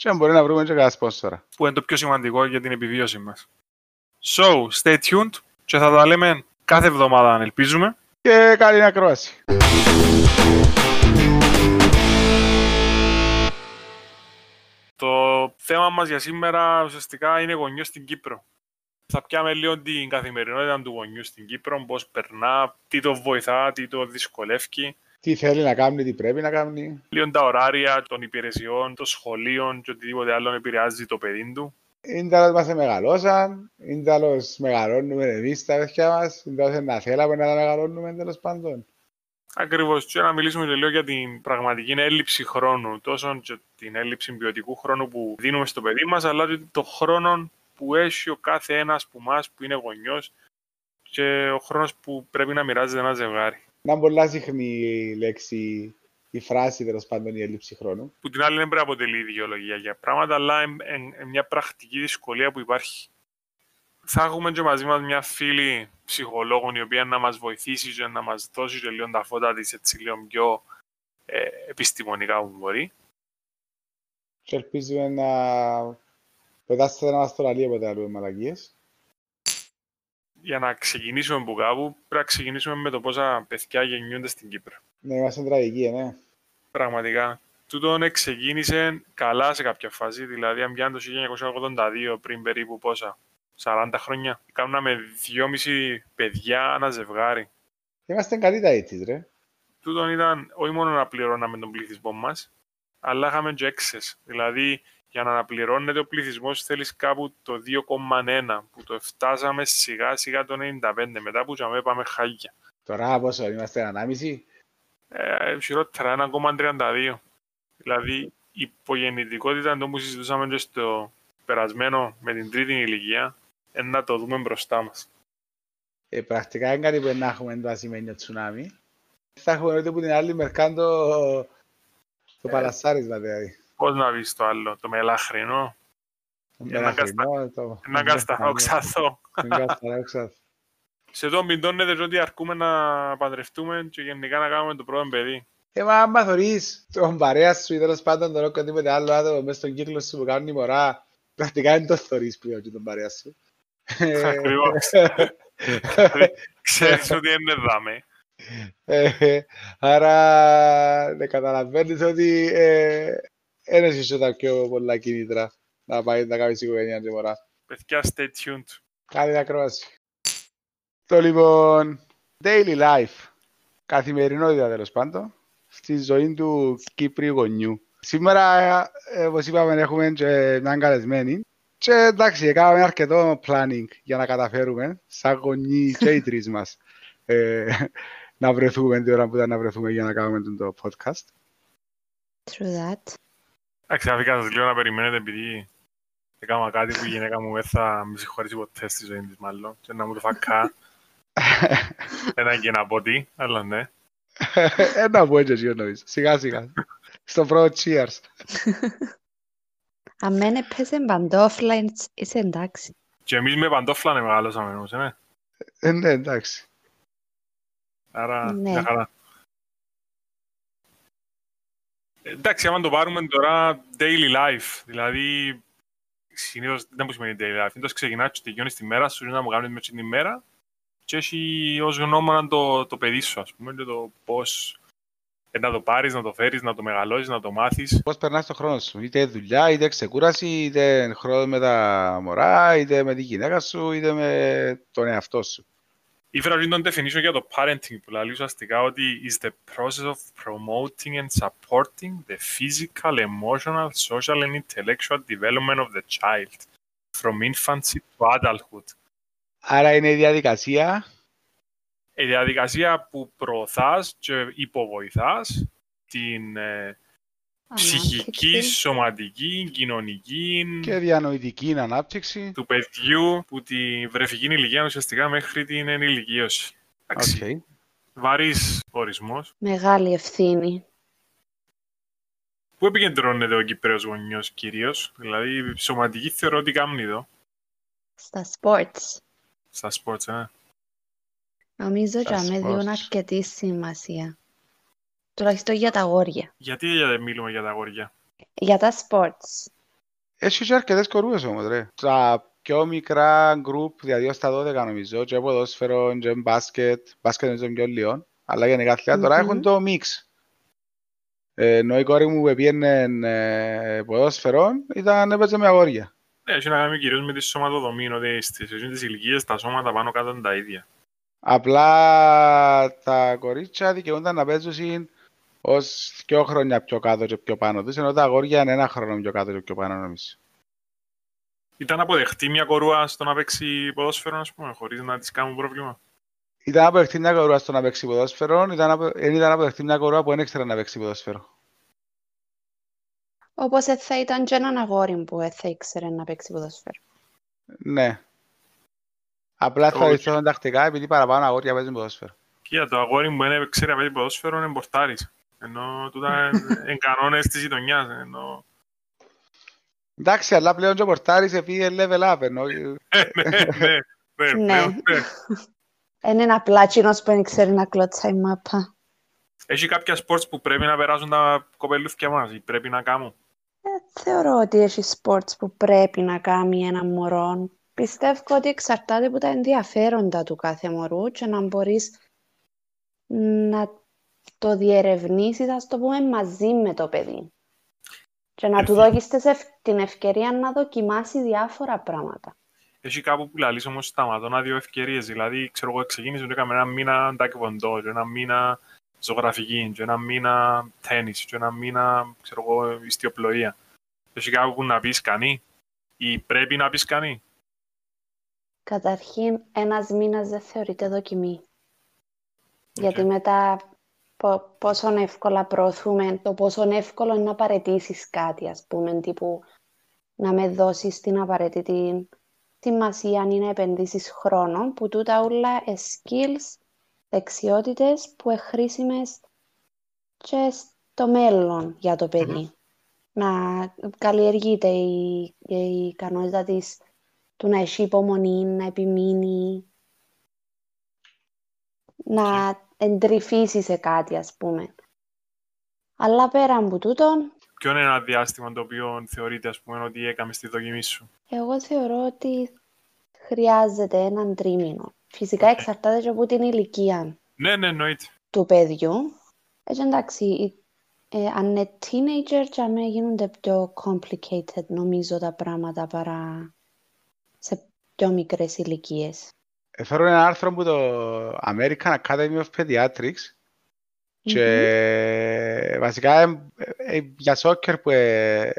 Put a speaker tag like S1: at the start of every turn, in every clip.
S1: Και αν μπορεί να βρούμε και κανένα σπόνσορα.
S2: Που είναι το πιο σημαντικό για την επιβίωση μας. So, stay tuned και θα τα λέμε κάθε εβδομάδα αν ελπίζουμε.
S1: Και καλή ακρόαση.
S2: Το θέμα μας για σήμερα ουσιαστικά είναι γονιός στην Κύπρο. Θα πιάμε λίγο την καθημερινότητα του γονιού στην Κύπρο, πώς περνά, τι το βοηθά, τι το δυσκολεύει.
S1: Τι θέλει να κάνει, τι πρέπει να κάνει.
S2: Λίγο τα ωράρια των υπηρεσιών, των σχολείων και οτιδήποτε άλλο επηρεάζει το παιδί του.
S1: Είναι τέλος μας μεγαλώσαν, είναι τέλος μεγαλώνουμε εμείς τα παιδιά μας, είναι τέλος να θέλαμε να τα μεγαλώνουμε τέλος πάντων.
S2: Ακριβώς. Και να μιλήσουμε και λίγο για την πραγματική έλλειψη χρόνου, τόσο και την έλλειψη ποιοτικού χρόνου που δίνουμε στο παιδί μας, αλλά και το χρόνο που έχει ο κάθε ένας που μας που είναι γονιός και ο χρόνος που πρέπει να μοιράζεται ένα ζευγάρι.
S1: Να πολλά συχνή η λέξη, η φράση τέλος πάντων η έλλειψη χρόνου.
S2: Που την άλλη δεν πρέπει να αποτελεί ιδεολογία για πράγματα, αλλά είναι μια πρακτική δυσκολία που υπάρχει. Θα έχουμε και μαζί μας μια φίλη ψυχολόγων η οποία να μας βοηθήσει και να μας δώσει και λίγο τα φώτα της έτσι λίγο πιο ε, επιστημονικά που μπορεί.
S1: Και ελπίζουμε να πετάσετε ένα αστραλείο από τα μαλακίες.
S2: Για να ξεκινήσουμε από κάπου, πρέπει να ξεκινήσουμε με το πόσα παιδιά γεννιούνται στην Κύπρο.
S1: Ναι, είμαστε τραγικοί, ναι.
S2: Πραγματικά. Τούτον ξεκίνησε καλά σε κάποια φάση, δηλαδή αν πιάνε το 1982 πριν περίπου πόσα, 40 χρόνια. Κάναμε 2,5 παιδιά ένα ζευγάρι.
S1: Είμαστε καλή τα έτσι, ρε.
S2: Τούτον ήταν όχι μόνο να πληρώναμε τον πληθυσμό μας, αλλά είχαμε και excess. Δηλαδή, για να αναπληρώνεται ο πληθυσμός θέλεις κάπου το 2,1 που το φτάσαμε σιγά σιγά το 95 μετά που τζαμέ πάμε χάγια.
S1: Τώρα πόσο είμαστε 1,5.
S2: Ε, χειρότερα 1,32. Δηλαδή η υπογεννητικότητα το που συζητούσαμε και στο περασμένο με την τρίτη ηλικία είναι να το δούμε μπροστά μας.
S1: Ε, πρακτικά είναι κάτι που να έχουμε το ασημένιο τσουνάμι. Θα έχουμε ότι που την άλλη μερκάντο το ε, παλασάρισμα δηλαδή.
S2: Πώς να πεις το άλλο, το μελάχρινο.
S1: Το μελάχρινο, το...
S2: Να κασταρόξαθο.
S1: κασταρόξαθο.
S2: Σε τον πιντώνεται ότι αρκούμε να παντρευτούμε και γενικά να κάνουμε το πρώτο παιδί.
S1: Ε, μα άμα θωρείς τον παρέα σου ή τέλος πάντων τον οτιδήποτε άλλο άτομο μέσα στον κύκλο σου που κάνουν η μωρά, πρακτικά δεν το θωρείς πλέον και τον παρέα σου.
S2: Ακριβώς. Ξέρεις ότι είναι δάμε.
S1: Ε, άρα, ναι, καταλαβαίνεις ότι δεν έχεις τα πιο πολλά κίνητρα να πάει να κάνεις οικογένεια και μωρά.
S2: Παιδιά, stay tuned.
S1: Καλή ακρόαση. Το λοιπόν, daily life, καθημερινότητα τέλος πάντων, στη ζωή του Κύπριου γονιού. Σήμερα, όπως είπαμε, έχουμε και μια καλεσμένη και εντάξει, έκαναμε αρκετό planning για να καταφέρουμε, σαν γονεί και οι τρεις μας, ε, να βρεθούμε την ώρα που ήταν να βρεθούμε για να κάνουμε το podcast.
S3: True that.
S2: Εντάξει, αφήκα σας λίγο να περιμένετε επειδή έκανα κάτι που η γυναίκα μου δεν θα με συγχωρήσει ποτέ στη ζωή της μάλλον και να μου το φακά. Ένα και να πω τι, αλλά ναι.
S1: Ένα που έτσι εσύ νομίζω. Σιγά σιγά. Στο πρώτο cheers.
S3: Αν δεν έπαιζε παντόφλα, είσαι εντάξει.
S2: Και εμείς με παντόφλα είναι μεγάλωσαμε όμως, ναι.
S1: Ε, ναι, εντάξει.
S2: Άρα, ναι. μια χαρά. Εντάξει, άμα το πάρουμε τώρα daily life, δηλαδή συνήθως δεν μου σημαίνει daily life, εντός ξεκινάς και τελειώνεις τη μέρα σου, να μου κάνεις με την ημέρα και έχει ως γνώμονα το, το παιδί σου, ας πούμε, και το πώς να το πάρεις, να το φέρεις, να το μεγαλώσεις, να το μάθεις.
S1: Πώς περνάς το χρόνο σου, είτε δουλειά, είτε ξεκούραση, είτε χρόνο με τα μωρά, είτε με τη γυναίκα σου, είτε με τον εαυτό σου.
S2: Ήφερα πριν τον definition για το parenting που λέει ουσιαστικά ότι is the process of promoting and supporting the physical, emotional, social and intellectual development of the child from infancy to adulthood.
S1: Άρα είναι η διαδικασία.
S2: Η διαδικασία που προωθάς και υποβοηθάς την, ε, ψυχικής,
S3: Ανάπτυξη.
S2: σωματικής, κοινωνικής,
S1: Και διανοητική ανάπτυξη.
S2: του παιδιού που τη βρεφική ηλικία ουσιαστικά μέχρι την ενηλικίωση. Εντάξει,
S1: Οκ.
S2: βαρύς ορισμός.
S3: Μεγάλη ευθύνη.
S2: Πού επικεντρώνεται ο Κυπρέος γονιός κυρίως, δηλαδή σωματική θεωρώ ότι κάνει εδώ,
S3: Στα sports.
S2: στα sports, ε.
S3: Νομίζω
S1: Στα
S3: ότι με διούν
S1: sports.
S3: αρκετή σημασία. Τουλάχιστον για τα αγόρια.
S2: Γιατί δεν μιλούμε για τα αγόρια;
S3: Για τα sports.
S1: Έχεις και αρκετές κορούες όμως, ρε. Τα πιο μικρά γκρουπ, δηλαδή ως τα 12 νομίζω, και ποδόσφαιρο, και μπάσκετ, μπάσκετ νομίζω είναι πιο λίγο, αλλά γενικά αθλητικά τώρα
S3: Μμμ.
S1: έχουν το μίξ. Ε, ενώ η κόρη μου που πήγαινε ε, ποδόσφαιρο ήταν έπαιζε με αγόρια.
S2: Ναι, έχει να κάνει κυρίως με τη σωματοδομή, ότι στις εκείνες τις ηλικίες τα σώματα πάνω κάτω είναι τα ίδια.
S1: Απλά τα κορίτσια δικαιούνταν να παίζουν ως δύο χρόνια πιο κάτω και πιο πάνω τους, ενώ τα αγόρια είναι ένα χρόνο πιο κάτω και πιο πάνω νομίζω.
S2: Ήταν αποδεχτή μια κορούα στο να παίξει ποδόσφαιρο, ας πούμε, χωρίς να της κάνουν πρόβλημα;
S1: Ήταν αποδεχτή μια κορούα στο να παίξει ποδόσφαιρο, ήταν, απο... δεν ήταν αποδεχτή μια κορούα που δεν ήξερε να παίξει ποδόσφαιρο.
S3: Όπως ε, θα ήταν και έναν αγόρι που ε, θα ήξερε να παίξει ποδόσφαιρο.
S1: Ναι. Απλά
S2: Όχι.
S1: θα ρίξω τακτικά επειδή παραπάνω αγόρια παίζουν ποδόσφαιρο.
S2: Κοίτα, το αγόρι μου δεν ξέρει να παίζει ποδόσφαιρο είναι μπορτάρης. Ενώ τούτα είναι κανόνες της γειτονιάς. Ενώ...
S1: Εντάξει, αλλά πλέον και ο Πορτάρης επήγε level up, ενώ...
S2: ναι, ναι, ναι,
S3: Ναι.
S2: πλέον, ναι.
S3: Δεν είναι απλά κοινός που δεν ξέρει να κλωτσάει μάπα.
S2: Έχει κάποια sports που πρέπει να περάσουν τα κοπελούθια μας ή πρέπει να κάνουν.
S3: Ε, θεωρώ ότι έχει sports που πρέπει να κάνει ένα μωρό. Πιστεύω ότι εξαρτάται από τα ενδιαφέροντα του κάθε μωρού και να μπορείς να το διερευνήσεις, ας το πούμε, μαζί με το παιδί. Και να του
S2: Ευθύ-
S3: δώσεις τις ευ- την ευκαιρία να δοκιμάσει διάφορα πράγματα.
S2: Έχει κάπου που λαλείς όμως σταματώνα δύο ευκαιρίες. Δηλαδή, ξέρω εγώ, ξεκίνησε και έκαμε ένα μήνα τακεβοντό, και ένα μήνα ζωγραφική, και ένα μήνα τένις, και ένα μήνα, ξέρω εγώ, ιστιοπλοεία. Έχει κάπου που να πεις κανεί ή πρέπει να πεις κανεί;
S3: Καταρχήν, ένας μήνας δεν θεωρείται δοκιμή. Γιατί μετά πο- πόσο εύκολα προωθούμε, το πόσο εύκολο είναι να παρετήσεις κάτι, ας πούμε, τύπου να με δώσεις την απαραίτητη σημασία ή να επενδύσεις χρόνο, που τούτα όλα ε skills, δεξιότητες που είναι χρήσιμες και στο μέλλον για το παιδί. Να καλλιεργείται η, η ικανότητα της του να έχει υπομονή, να επιμείνει, να εντρυφήσει σε κάτι, ας πούμε. Αλλά πέρα από τούτο,
S2: Ποιο είναι ένα διάστημα το οποίο θεωρείται, ας πούμε, ότι έκαμε στη δοκιμή σου.
S3: εγώ θεωρώ ότι χρειάζεται έναν τρίμηνο. Φυσικά εξαρτάται και από την ηλικία
S2: Ναι, ναι, εννοείται.
S3: του παιδιού. Έτσι εντάξει, η- ε, αν είναι teenager, και αμέ γίνονται πιο complicated, νομίζω, τα πράγματα παρά σε πιο μικρές ηλικίες.
S1: Έφερω ένα άρθρο από το American Academy of Pediatrics και βασικά ε, ε, για soccer που ε,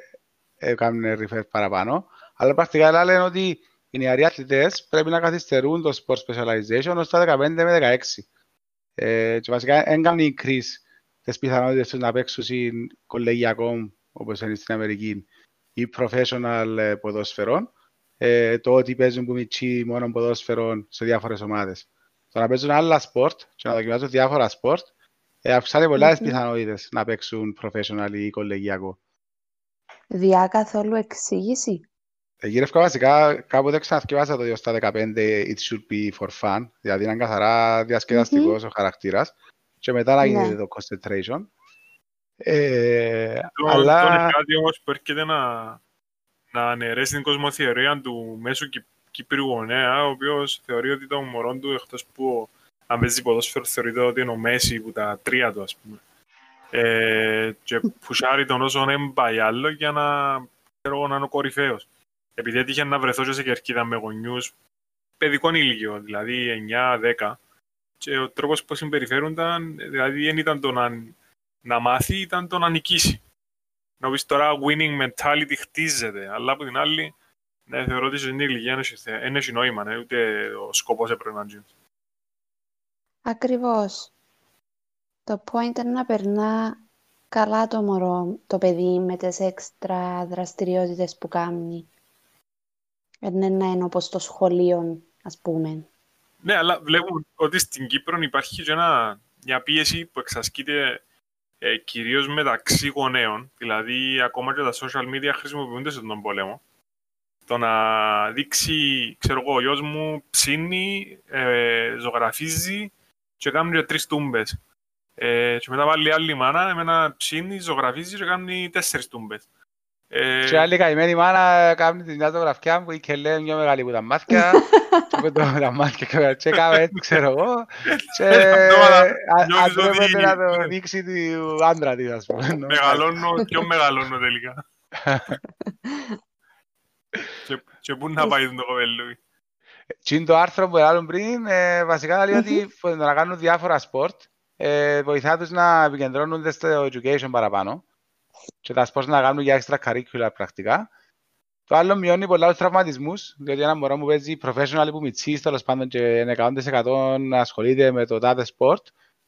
S1: έκαναν refer παραπάνω, αλλά πρακτικά λένε ότι οι νεαροί αθλητές πρέπει να καθυστερούν το sport specialization ως τα 15 με 16. Ε, και βασικά δεν κάνει increase τις πιθανότητες τους να παίξουν σε κολεγιακό, όπως είναι στην Αμερική, ή professional ε, ποδόσφαιρο, ε, το ότι παίζουν που μιτσί μόνο ποδόσφαιρο σε διάφορες ομάδες. Το να παίζουν άλλα sport και να δοκιμάζουν διάφορα sport, ε, αυξάνει πολλά τις
S3: Μμμ.
S1: πιθανότητες να παίξουν professional ή κολεγιακό.
S3: Διά καθόλου εξήγηση.
S1: Ε, γύρευκα βασικά, κάποτε ξαναθκευάσα το 2 στα 15 it should be for fun, δηλαδή είναι καθαρά διασκεδαστικός ο χαρακτήρας και μετά να
S3: Ναι.
S1: γίνεται το concentration. Ε,
S2: Το,
S1: αλλά...
S2: το είναι κάτι όμως που έρχεται να, να αναιρέσει την κοσμοθεωρία του μέσου Κυ- Κύπριου γονέα, ο οποίος θεωρεί ότι το μωρό του, εκτός που αν παίζει ποδόσφαιρο, θεωρείται ότι είναι ο Μέση που τα τρία του, ας πούμε. Ε, και πουσάρει τον όσο δεν πάει άλλο για να, ξέρω, εγώ, να είναι ο κορυφαίος. Επειδή έτυχε να βρεθώ και σε κερκίδα με γονιούς παιδικών ηλικιών, δηλαδή 9-10, και ο τρόπος που συμπεριφέρονταν, δηλαδή δεν ήταν το να, να μάθει, ήταν το να νικήσει. Νομίζω τώρα winning mentality χτίζεται, αλλά από την άλλη, ναι, θεωρώ ότι στην ηλικία δεν έχει θε- δεν έχει νόημα, ναι, ούτε ο σκοπός έπρεπε να γίνει.
S3: Ακριβώς. Το point είναι να περνά καλά το μωρό, το παιδί με τις έξτρα δραστηριότητες που κάνει. Δεν είναι ένα όπως το σχολείο, ας πούμε.
S2: Ναι, αλλά βλέπουμε ότι στην Κύπρο υπάρχει και ένα, μια πίεση που εξασκείται ε, κυρίως μεταξύ γονέων. Δηλαδή, ακόμα και τα social media χρησιμοποιούνται σε τον πόλεμο. Το να δείξει, ξέρω εγώ, ο γιος μου ψήνει, ε, ζωγραφίζει και κάνει και τρεις τούμπες. Ε, και μετά βάλει άλλη μάνα, εμένα ψήνει, ζωγραφίζει και κάνει τέσσερις τούμπες.
S1: Ε... Και άλλη καημένη μάνα κάνει την μια ζωγραφιά που είχε λέει μια μεγάλη που τα μάτια και τα μάτια και έκαμε έτσι ξέρω εγώ και αντρέπεται να το δείξει του άντρα της ας πούμε.
S2: Μεγαλώνω, πιο μεγαλώνω τελικά. Και πού να πάει το κοπέλου.
S1: Τι είναι το άρθρο που έλεγαν πριν, ε, βασικά λέει ότι να κάνουν διάφορα sport, ε, βοηθά τους να επικεντρώνονται στο education παραπάνω και τα sport να κάνουν για extra curricular πρακτικά. Το άλλο μειώνει πολλά τους τραυματισμούς, διότι ένα μωρό μου παίζει professional που μιτσής, τέλος πάντων και είναι 100% να ασχολείται με το τάδε sport,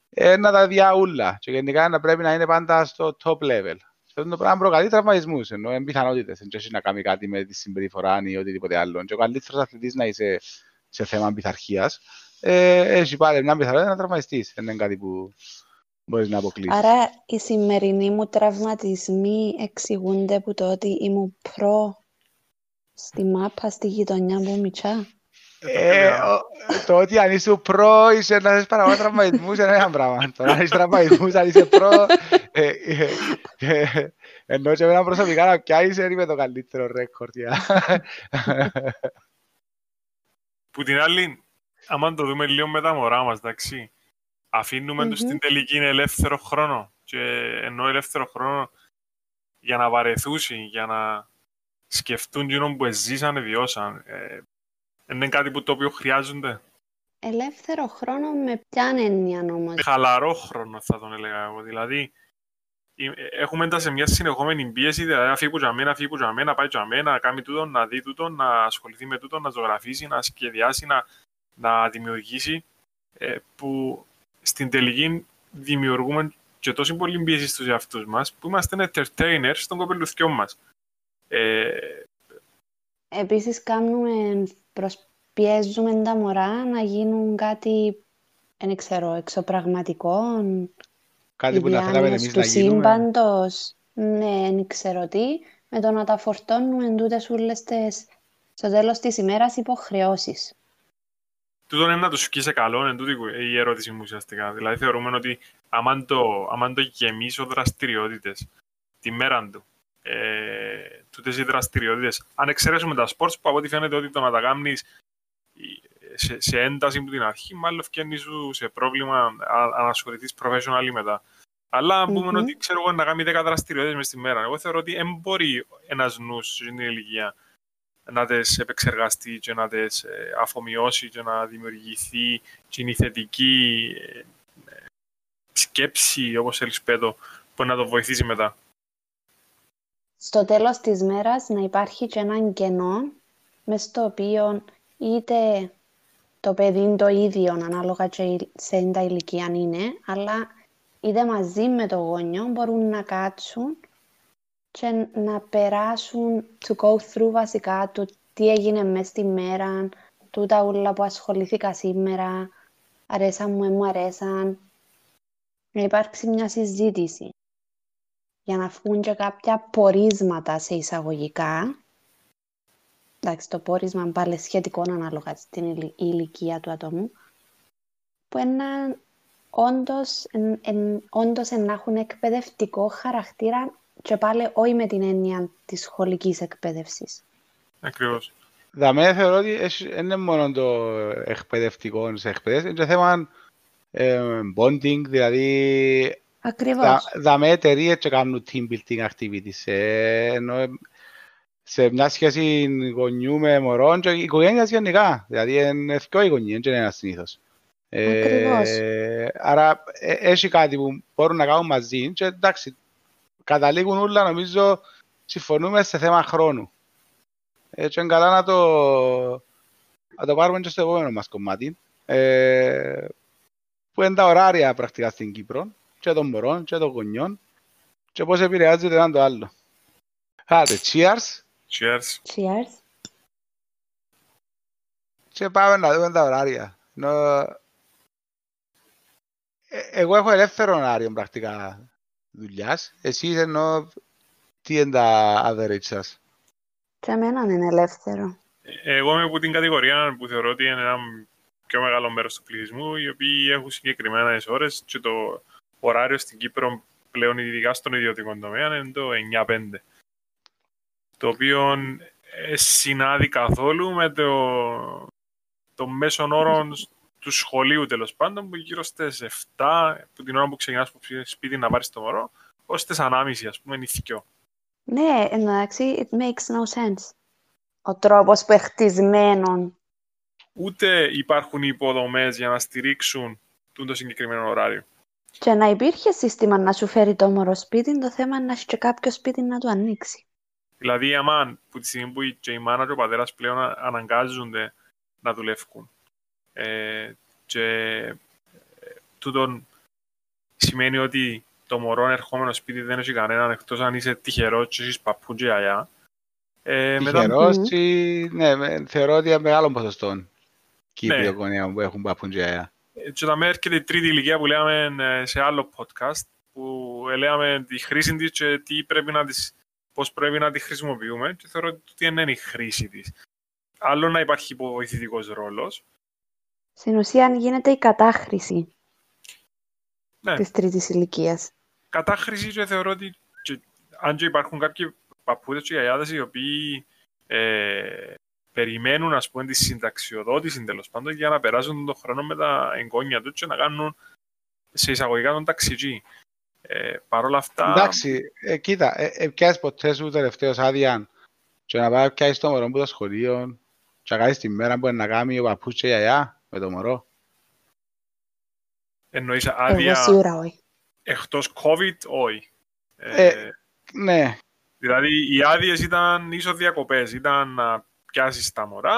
S1: ε, να τα δια ούλλα και γενικά να πρέπει να είναι πάντα στο top level. Αυτό το πράγμα προκαλεί τραυματισμούς, ενώ είναι πιθανότητες, δεν να κάνει κάτι με τη συμπεριφορά ή οτιδήποτε άλλο. Και ο καλύτερος αθλητής να είσαι σε θέμα πειθαρχίας, ε, έχει πάλι μια πιθανότητα να τραυματιστείς. Δεν είναι κάτι που μπορείς να αποκλείσεις.
S3: Άρα οι σημερινοί μου τραυματισμοί εξηγούνται από το ότι ήμουν προ στη μάπα στη γειτονιά μου μητσά.
S1: Ε, το ότι αν είσαι προ είσαι να είσαι παραγωγός τραυματισμούς είναι ένα πράγμα. Τώρα αν είσαι τραυματισμούς, αν είσαι προ... Ε, ε, ενώ και εμένα προσωπικά να πιάσεις είμαι το καλύτερο ρέκορτ.
S2: Που την άλλη, άμα το δούμε λίγο με τα μωρά μας, εντάξει, αφήνουμε τους στην τελική ελεύθερο χρόνο. Και ενώ ελεύθερο χρόνο για να βαρεθούσει, για να σκεφτούν γίνον που ζήσανε, βιώσαν. Ε, είναι κάτι που το οποίο χρειάζονται.
S3: Ελεύθερο χρόνο με ποια έννοια όμως;
S2: Χαλαρό χρόνο θα τον έλεγα εγώ. Δηλαδή, έχουμε εντάσει σε μια συνεχόμενη πίεση, δηλαδή να φύγει που για μένα, φύγει που για μένα, να πάει για μένα, να κάνει τούτο, να δει τούτο, να ασχοληθεί με τούτο, να ζωγραφίσει, να σχεδιάσει, να, να δημιουργήσει, ε, που στην τελική δημιουργούμε και τόσο πολύ πίεση στους εαυτούς μας, που είμαστε entertainers στον κοπελουθιό μας. Ε...
S3: Επίσης κάνουμε, προσπιέζουμε τα μωρά να γίνουν κάτι, δεν ξέρω, εξωπραγματικό.
S1: Κάτι που να θέλαμε εμείς να γίνουμε.
S3: σύμπαντος, ναι, δεν ξέρω τι, με το να τα φορτώνουμε τούτες ούλες τις, στο τέλος της ημέρας υποχρεώσεις.
S2: Τούτο είναι να τους βγει σε καλό, είναι τούτη η ερώτηση μου ουσιαστικά. Δηλαδή θεωρούμε ότι άμα το, άμα το γεμίσω δραστηριότητες τη μέρα του, ε, τούτες οι δραστηριότητες. Αν εξαιρέσουμε τα sports που από ό,τι φαίνεται ότι το να τα κάνεις σε, σε ένταση από την αρχή, μάλλον φτιάχνεις σου σε πρόβλημα αν ασχοληθείς professional μετά. Αλλά mm-hmm. πούμε ότι ξέρω εγώ να κάνει 10 δραστηριότητες μες τη μέρα. Εγώ θεωρώ ότι δεν μπορεί ένας νους στην ηλικία να τις επεξεργαστεί και να τις ε, αφομοιώσει και να δημιουργηθεί και η θετική ε, σκέψη, όπως θέλεις πέτω, που να το βοηθήσει μετά.
S3: Στο τέλος της μέρας να υπάρχει και έναν κενό μες στο οποίο είτε το παιδί είναι το ίδιο ανάλογα και σε τα ηλικία είναι, αλλά είτε μαζί με το γόνιο μπορούν να κάτσουν και να περάσουν, to go through βασικά το τι έγινε μέσα στη μέρα, τούτα όλα που ασχολήθηκα σήμερα, αρέσαν μου, μου αρέσαν. Να υπάρξει μια συζήτηση για να βγουν και κάποια πορίσματα σε εισαγωγικά. Εντάξει, το πόρισμα πάλι σχετικό ανάλογα στην ηλικία του ατόμου. Που ένα, όντως, εν, εν, όντως να έχουν εκπαιδευτικό χαρακτήρα και πάλι όχι με την έννοια της σχολικής εκπαίδευσης.
S2: Ακριβώς.
S1: Δαμέ θεωρώ ότι δεν είναι μόνο το εκπαιδευτικό σε εκπαίδευση, είναι το θέμα ε, bonding, δηλαδή
S3: Ακριβώς.
S1: Δαμε εταιρείες και κάνουν team building activities. Ε, ενώ σε μια σχέση γονιού με μωρών και οικογένειας γενικά. Δηλαδή είναι πιο η γονιά, δεν είναι ένας συνήθως.
S3: Ε,
S1: άρα ε, έχει κάτι που μπορούν να κάνουν μαζί και εντάξει, καταλήγουν όλα νομίζω συμφωνούμε σε θέμα χρόνου. Έτσι είναι καλά να το, να το πάρουμε και στο επόμενο μας κομμάτι. Ε, που είναι τα ωράρια πρακτικά στην Κύπρο και των μωρών και των γονιών και πώς επηρεάζει το ένα το άλλο. Άντε, cheers
S2: Cheers.
S3: Cheers.
S1: και πάμε να δούμε τα ωράρια. Ενώ... Ε, εγώ έχω ελεύθερο ωράριο πρακτικά δουλειάς. Εσείς ενώ τι είναι τα average σας;
S3: Και εμένα είναι ελεύθερο.
S2: Ε, Εγώ είμαι από την κατηγορία που θεωρώ ότι είναι ένα πιο μεγάλο μέρος του πληθυσμού, οι οποίοι έχουν συγκεκριμένες ώρες και το ωράριο στην Κύπρο πλέον, ειδικά στον ιδιωτικό τομέα, είναι το 9-5. Το οποίο ε, συνάδει καθόλου με το, το μέσον όρο του σχολείου τέλος πάντων, που γύρω στις 7, που την ώρα που ξεκινά από σπίτι να πάρεις το μωρό, ως τι 1.30 ας πούμε, νηθικιό.
S3: Ναι, εντάξει, it makes no sense. Ο τρόπος που χτισμένον.
S2: Ούτε υπάρχουν οι υποδομές για να στηρίξουν τούτο το συγκεκριμένο ωράριο.
S3: Και να υπήρχε σύστημα να σου φέρει το μωρό σπίτι, το θέμα είναι να έχει και κάποιο σπίτι να του ανοίξει.
S2: Δηλαδή, άμα που τη στιγμή που η- και η μάνα και ο πατέρας πλέον α- αναγκάζονται να δουλεύουν. Ε, και ε, τούτον σημαίνει ότι το μωρό ερχόμενο σπίτι δεν έχει κανέναν εκτός αν είσαι τυχερός και έχεις παππού και γιαγιά. Ε, μετά,
S1: Τυχερός
S3: Μμμ.
S1: και ναι, με- θεωρώ ότι είναι μεγάλο ποσοστό Κύπριο
S2: Ναι.
S1: γονέα που έχουν παπουντζιά.
S2: ε, και όταν έρχεται η τρίτη ηλικία που λέμε ε, σε άλλο podcast που ε, λέμε τη χρήση της και τι πρέπει να της, πώς πρέπει να τη χρησιμοποιούμε και θεωρώ ότι δεν είναι η χρήση της. Άλλο να υπάρχει υποβοηθητικός ρόλος
S3: Στην ουσία γίνεται η κατάχρηση
S2: Ναι.
S3: της τρίτης ηλικίας.
S2: κατάχρηση και θεωρώ ότι και, αν και υπάρχουν κάποιοι παππούδες και γιαγιάδες οι οποίοι ε, περιμένουν ας πούμε τη συνταξιοδότηση τέλος πάντων για να περάσουν τον χρόνο με τα εγγόνια τους και να κάνουν σε εισαγωγικά τον ταξιτζή. Ε, Παρ' όλα αυτά,
S1: Εντάξει, ε, κοίτα, ε, ε, πιάσεις ποτέ σου τελευταίος άδεια και να πάει πιάσεις το μωρό που το σχολείο και να κάνεις τη μέρα που είναι να κάνει ο παππούς και η γιαγιά με το μωρό.
S2: εννοείς
S3: Εγώ
S2: άδεια
S3: σίγουρα όχι.
S2: εκτός COVID, όχι. Ε,
S1: Ε, Ναι,
S2: Δηλαδή οι άδειες ήταν ίσο διακοπές, ήταν να πιάσεις τα μωρά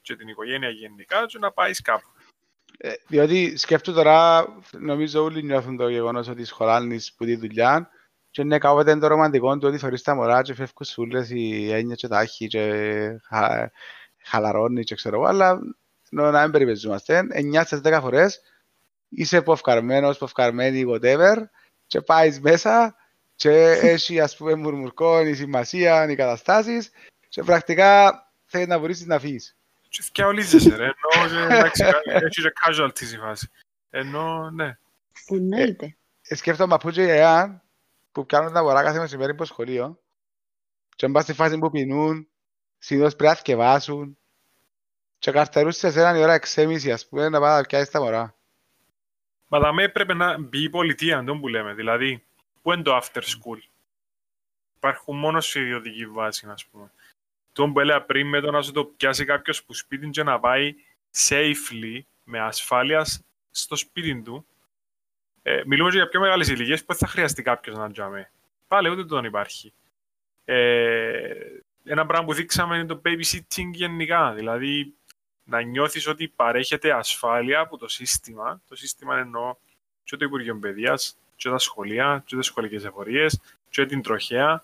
S2: και την οικογένεια γενικά και να πάεις κάπου.
S1: ε, διότι σκέφτομαι τώρα, νομίζω όλοι νιώθουν το γεγονός ότι σχολάνεις που τη δουλειά και είναι κάποτε το ρομαντικό του ότι θωρείς τα μωρά και φεύγουν σούλες οι έννοιες και τα άχη και χα, χαλαρώνεις και ξέρω εγώ, αλλά ενώ να μην περιπεζόμαστε, 9 στις 10 φορές είσαι ποφκαρμένος, ποφκαρμένη, whatever και πάεις μέσα και έχει ας πούμε μουρμουρκόν, η σημασία, οι καταστάσεις και πρακτικά θέλει να βρίσκεις να φύγεις.
S2: Και θκιαολίζεσαι ρε, ενώ και, εντάξει, έχει και casualties η φάση. Ενώ, ναι.
S3: Εννοείται.
S1: Ε, σκέφτομαι από και γιαγιά που πιάνουν τα μωρά κάθε μεσημέρι από σχολείο και μπας στη φάση που πεινούν, συνήθως πρέπει να θκευάσουν και καρτερούν σε εσέναν η ώρα 6.30 ας πούμε να πάει να πιάσεις τα μωρά.
S2: Μα δαμέ πρέπει να μπει η πολιτεία, τον που λέμε. Δηλαδή, πού είναι το after school. Υπάρχουν μόνος σε ιδιωτική βάση, ας πούμε. Τον που έλεγα πριν με το να σου το πιάσει κάποιος που σπίτι και να πάει safely, με ασφάλεια στο σπίτι του. Ε, μιλούμε και για πιο μεγάλες ηλικίες που δεν θα χρειαστεί κάποιος να τζάμε. Πάλι ούτε τον υπάρχει. Ε, ένα πράγμα που δείξαμε είναι το babysitting γενικά. Δηλαδή, να νιώθεις ότι παρέχεται ασφάλεια από το σύστημα. Το σύστημα εννοώ και το Υπουργείο Παιδείας, και τα σχολεία, και τις σχολικές εφορίες, και την τροχέα,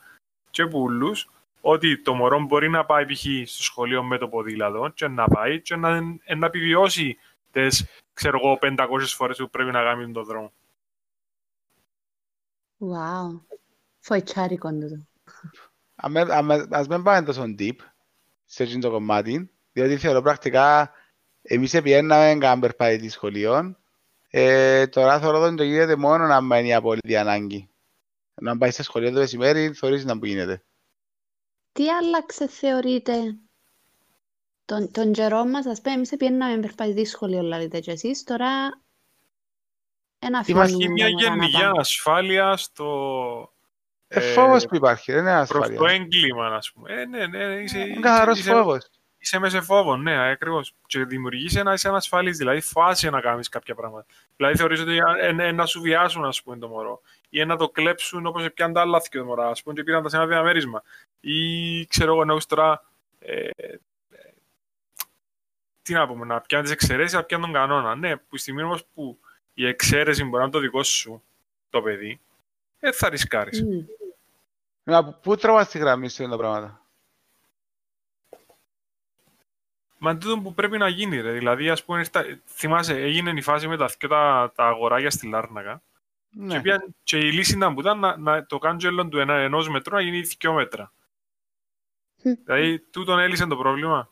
S2: και πουλούς, ότι το μωρό μπορεί να πάει π.χ. στο σχολείο με το ποδήλατο και να πάει και να, ε, να επιβιώσει τις, ξέρω εγώ, 500 φορές που πρέπει να κάνει τον δρόμο.
S3: Wow. Φοητσάρικο τούτο.
S1: Αμέ- αμέ- Ας μην πάμε τόσο deep σε εκείνο το κομμάτι, διότι θεωρώ πρακτικά εμείς επιέναμε κάμπερ πάει τη σχολείο, ε, τώρα θεωρώ ότι το γίνεται μόνο να μένει η απόλυτη ανάγκη. Να πάει σε σχολείο το μεσημέρι, θεωρείς να που γίνεται.
S3: Τι άλλαξε θεωρείτε τον, τον καιρό μας, ας πούμε, εμείς πιέναμε περπατητή σχολείο, λέτε και εσείς, τώρα ένα
S2: Υπάρχει
S3: αφήνουμε
S2: μια
S3: τα μωρά να
S2: γενική
S3: πάνε.
S2: ασφάλεια στο
S1: Ε,
S2: Ε,
S1: φόβος που υπάρχει, δεν είναι
S2: προς το
S1: ασφάλεια.
S2: έγκλημα, ας πούμε. Ε, ναι, ναι, είσαι,
S1: Είναι καθαρός
S2: είσαι,
S1: φόβος.
S2: Είσαι μέσα σε φόβο, ναι, ακριβώς. Και δημιουργείς ένα είσαι ανασφαλής, δηλαδή φοβάσαι να κάνεις κάποια πράγματα. Δηλαδή θεωρείς ότι ε, ε, να σου βιάσουν, ας πούμε, το μωρό. Ή να το κλέψουν όπως πιάνουν τα άλλα και το μωρό, ας πούμε, και πήραν τα σε ένα διαμέρισμα. Ή ξέρω εγώ, εννοείς τώρα. Ε, ε, τι να πούμε, να πιάνεις τις εξαιρέσεις, να πιάνει τον κανόνα. Ναι, που στη στιγμή όμως που η εξαίρεση μπορεί να είναι το δικό σου το παιδί, ε, θα ρισκάρεις.
S3: Μμ.
S1: Μα πού τραβάς τη γραμμή σου τα πράγματα;
S2: Μα τούτο που πρέπει να γίνει, ρε. Δηλαδή, ας πούμε, στα- θυμάσαι, έγινε η φάση με τα, δυο τα, τα αγοράκια στη Λάρνακα.
S1: Ναι.
S2: Και, πιαν- και η λύση ήταν που ήταν να, να το κάντζελο του ένα, ενός μετρού να γίνει δυο μέτρα.
S3: Μμ.
S2: δηλαδή, τούτον έλυσε το πρόβλημα.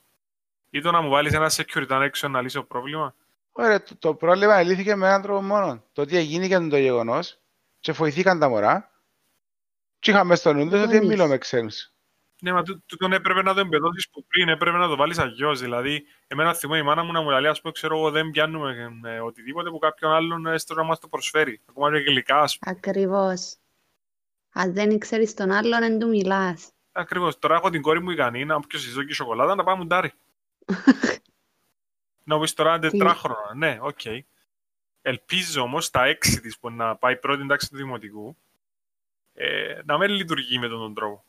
S2: Ή το να μου βάλεις ένα security έξω να λύσει το πρόβλημα.
S1: Ωραία, το, το πρόβλημα λύθηκε με έναν τρόπο μόνο. Το ότι έγινε και το γεγονός και βοηθήκαν τα μωρά. Και είχαμε στο νου τους ότι δεν
S3: Γονείς.
S1: μιλώ με ξένους.
S2: Ναι, μα τού- τούτον έπρεπε να το εμπεδώσεις που πριν, έπρεπε να το βάλεις αγιώς. Δηλαδή, εμένα θυμώ η μάνα μου να μου λέει, ας πούμε, ξέρω εγώ, δεν πιάνουμε ε, οτιδήποτε που κάποιον άλλον έστω να μας το προσφέρει. Ακόμα και γλυκά, ας πούμε.
S3: Ακριβώς. Αν δεν ξέρεις τον άλλον, δεν του μιλάς.
S2: Ακριβώς. Τώρα έχω την κόρη μου ικανή να όποιος της δω και σοκολάτα να πάει μου ντάρει. να μου πεις τώρα τετράχρονα. Ναι, οκ. Ελπίζω όμως τα έξι της που να πάει πρώτη τάξη του δημοτικού ε, να μην λειτουργεί με τον, τον τρόπο.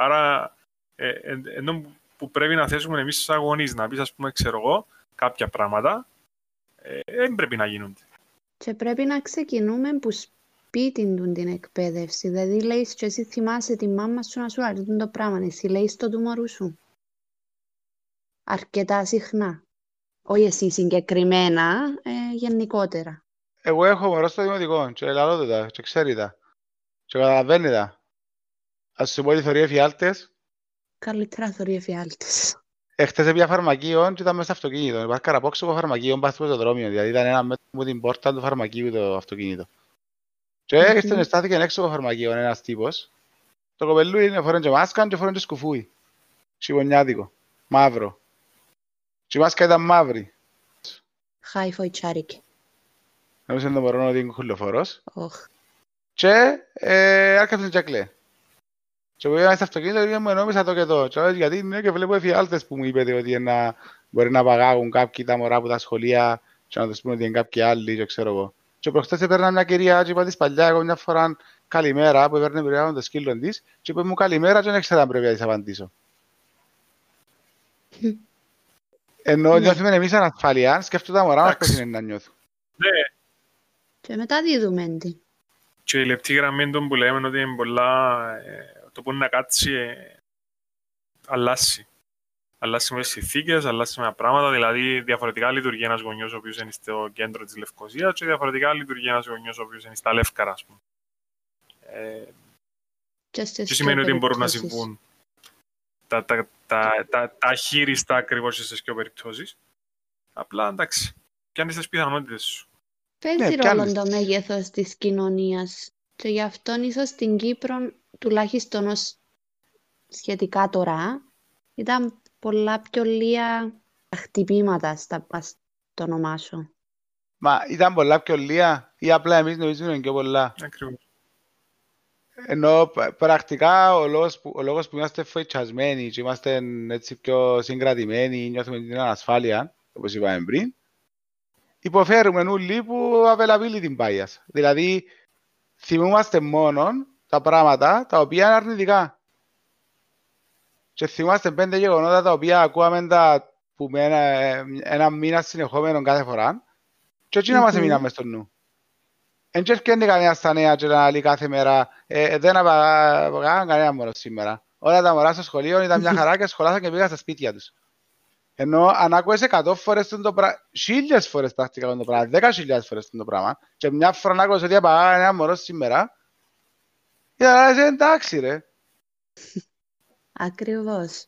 S2: Άρα, ε, ε, ενώ που πρέπει να θέσουμε εμείς στους αγωνείς να πεις, ας πούμε, ξέρω εγώ, κάποια πράγματα, ε, δεν πρέπει να γίνονται.
S3: Και πρέπει να ξεκινούμε που σπίτι του την εκπαίδευση. Δηλαδή, λέει και εσύ θυμάσαι τη μάμα σου να σου λέει το πράγμα. Εσύ λέει το του μωρού σου. Αρκετά συχνά. Όχι εσύ συγκεκριμένα, ε, γενικότερα.
S1: Εγώ έχω μωρό στο δημοτικό και λαλώ το τα και ξέρει τα. Και καταλαβαίνει τα. Ας σου πω ότι θεωρεί εφιάλτες.
S3: Καλύτερα θωρεί εφιάλτες.
S1: Εχθές έπια φαρμακείο και ήταν μέσα στο αυτοκίνητο. Υπάρχει καραπόξικο φαρμακείο πας στο πεζοδρόμιο. Δηλαδή ήταν ένα μέτρο μου την πόρτα του φαρμακείου το αυτοκίνητο. Και
S3: Μμμ.
S1: έρχεται στάθηκε έξω από το φαρμακείο ένας τύπος. Το κοπελού είναι φορέν και μάσκαν και φορέν και σκουφούι. Σιγονιάτικο. Μαύρο. Και η μάσκα ήταν μαύρη.
S3: Χάι φοητσάρικε.
S1: Νομίζω το μωρό ότι είναι κουλοφόρος.
S3: Οχ.
S1: Και ε, άρχισε και κλαίει. Και που πήγαμε στο αυτοκίνητο και μου ενόμισα το και το. Και λέω, γιατί είναι και βλέπω εφιάλτες που μου είπετε ότι να, μπορεί να παγάγουν κάποιοι τα μωρά από τα σχολεία και να τους πούνε ότι είναι κάποιοι άλλοι και ξέρω εγώ. Και προχτές έπαιρνα μια κυρία και είπα της παλιά εγώ μια φορά καλημέρα που έπαιρνε πειράγον το σκύλο της και είπε μου καλημέρα και δεν ξέρω αν πρέπει να της απαντήσω. Ενώ
S3: Ναι.
S1: νιώθουμε εμείς ανασφαλεία, σκέφτομαι τα μωρά μας πώς
S2: Εντάξει.
S1: είναι να νιώθουν.
S2: Ναι,
S3: Και μετά δίδουμε τι.
S2: και η λεπτή γραμμή των που λέμε ότι είναι πολλά, ε, το που είναι να κάτσει, ε, αλλάσει. Αλλάσει μες συνθήκες, αλλάσει με πράγματα, δηλαδή διαφορετικά λειτουργεί ένας γονιός ο οποίος είναι στο κέντρο της Λευκοσίας και διαφορετικά λειτουργεί ένας γονιός ο οποίος είναι στα Λεύκαρα, ας πούμε. Ε,
S3: Και στις
S2: τι σημαίνει
S3: δύο
S2: ότι μπορούν να
S3: περιπτώσεις.
S2: συμβούν τα, τα, τα, τα, τα αχείριστα ακριβώς στις δύο περιπτώσεις. Απλά εντάξει, πιάνεις τις πιθανότητες σου.
S3: Παίζει
S1: Ναι,
S3: ρόλο
S1: πιάνεις
S3: το
S1: τις.
S3: μέγεθος της κοινωνίας και γι' αυτό ίσως στην Κύπρο, τουλάχιστον ως σχετικά τώρα, ήταν πολλά πιο λίγα χτυπήματα στα, ας το ονομάσω.
S1: Μα ήταν πολλά πιο λίγα ή απλά εμείς νομίζουμε είναι πιο πολλά.
S2: Ακριβώς.
S1: Ενώ π- πρακτικά ο λόγος που, ο λόγος που είμαστε φοητσιασμένοι και είμαστε έτσι πιο συγκρατημένοι, νιώθουμε την ανασφάλεια, όπως είπαμε πριν, υποφέρουμε όλοι που availability bias. Δηλαδή, θυμούμαστε μόνο τα πράγματα τα οποία είναι αρνητικά. Και θυμούμαστε πέντε γεγονότα τα οποία ακούαμε τα που με ένα, ένα μήνα συνεχόμενο κάθε φορά και έτσι να μας
S3: Μμμ.
S1: έμειναν μες στο νου. Εν και ευκαιρνεί κανένα στα νέα και να λέει κάθε μέρα ε, δεν απαγάγαν κανένα μωρό σήμερα. Όλα τα μωρά στο σχολείο ήταν μια χαρά και σχολάσαν και πήγαν στα σπίτια τους. Ενώ αν άκουες 100 φορές το πράγμα, χίλιες φορές πρακτικά το πράγμα, δέκα χιλιάδες φορές το πράγμα και μια φορά να άκουσες ότι απαγάγαν ένα μωρό σήμερα, ήταν λες, εντάξει ρε.
S3: Ακριβώς.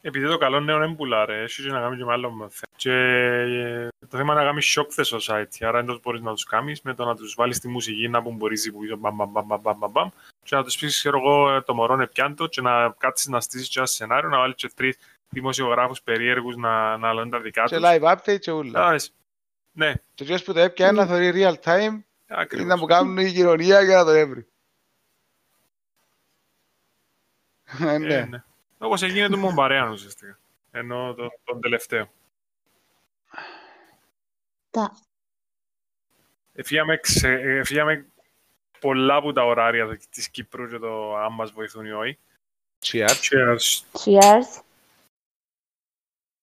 S2: Επειδή το καλό νέο δεν πουλά ρε, έχει και να κάνει και με άλλο θέμα. Και ε, το θέμα είναι να κάνεις shock the society, άρα εντός μπορείς να τους κάνεις με το να τους βάλεις τη μουσική να που μπορείς που πίσω μπαμ μπαμ μπαμ μπαμ μπαμ μπαμ μπαμ και να τους πεις ξέρω εγώ ε, το μωρό είναι πιάντο και να κάτσεις να στήσεις και ένα σενάριο, να βάλεις και τρεις δημοσιογράφους περίεργους να, να λένε τα δικά
S1: Και
S2: τους.
S1: live update και ούλα.
S2: Κατάλαβες. Ναι,
S1: Και ποιος που το έπιανε να θεωρεί real time είναι
S2: ακριβώς.
S1: να μου κάνουν η κοινωνία για να το έβρει. Ε,
S2: Ε,
S1: ναι.
S2: ναι. Όπως έγινε του Μομπαρέαν ουσιαστικά. Ενώ το, τον τελευταίο.
S3: Τα...
S2: Εφύγαμε, ξε, εφύγαμε πολλά από τα ωράρια της Κύπρου και το αν μας βοηθούν ή όχι.
S1: Cheers.
S2: Cheers.
S3: Cheers.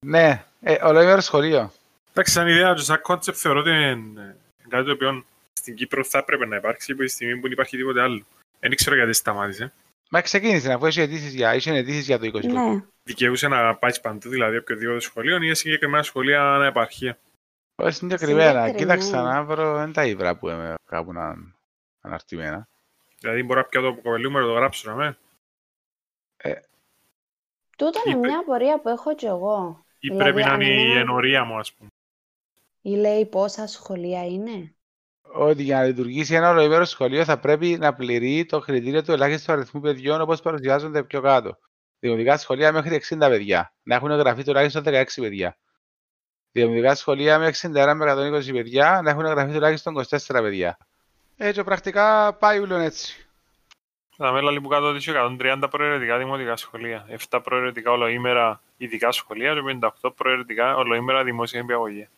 S1: Ναι, ε, ολόιμερο σχολείο.
S2: Εντάξει, σαν ιδέα και σαν concept θεωρώ ότι είναι κάτι το οποίο στην Κύπρο θα έπρεπε να υπάρξει από τη στιγμή που υπάρχει τίποτε άλλο. Δεν ξέρω γιατί σταμάτησε.
S1: Μα ξεκίνησε αφού είχε αιτήσεις για, είχε αιτήσεις για το 20.
S3: Ναι.
S2: Δικαιούσε να πάει παντού, δηλαδή οποιοδήποτε σχολείο ή συγκεκριμένα σχολεία ανά επαρχία.
S1: Όχι συγκεκριμένα.
S3: Συγκεκριμένα.
S1: Κοίταξα να βρω, δεν τα ήβρα που είμαι κάπου να αναρτημένα.
S2: Δηλαδή μπορώ να πιω το κοπελούμερο, το γράψω να με.
S3: Τούτο είναι
S2: Είπε-
S3: μια απορία που έχω κι εγώ.
S2: Ή
S3: Δηλαδή,
S2: πρέπει να
S3: αν
S2: είναι η
S3: είναι-
S2: ενορία μου, ας πούμε.
S3: Ή λέει πόσα σχολεία είναι.
S1: Ότι για να λειτουργήσει ένα ολοήμερο σχολείο θα πρέπει να πληρεί το κριτήριο του ελάχιστου αριθμού παιδιών όπως παρουσιάζονται πιο κάτω. Δημοτικά σχολεία μέχρι 60 παιδιά. Να έχουν εγγραφεί τουλάχιστον 16 παιδιά. Δημοτικά σχολεία με 61 με 120 παιδιά να έχουν εγγραφεί τουλάχιστον 24 παιδιά. Έτσι πρακτικά πάει ούλον έτσι.
S2: Θα με λέει που κάτω ότι είσαι 130 προαιρετικά δημοτικά σχολεία, 7 προαιρετικά ολοήμερα ειδικά σχολεία και 58 προαιρετικά ολοήμερα δημόσια υπηαγωγεία.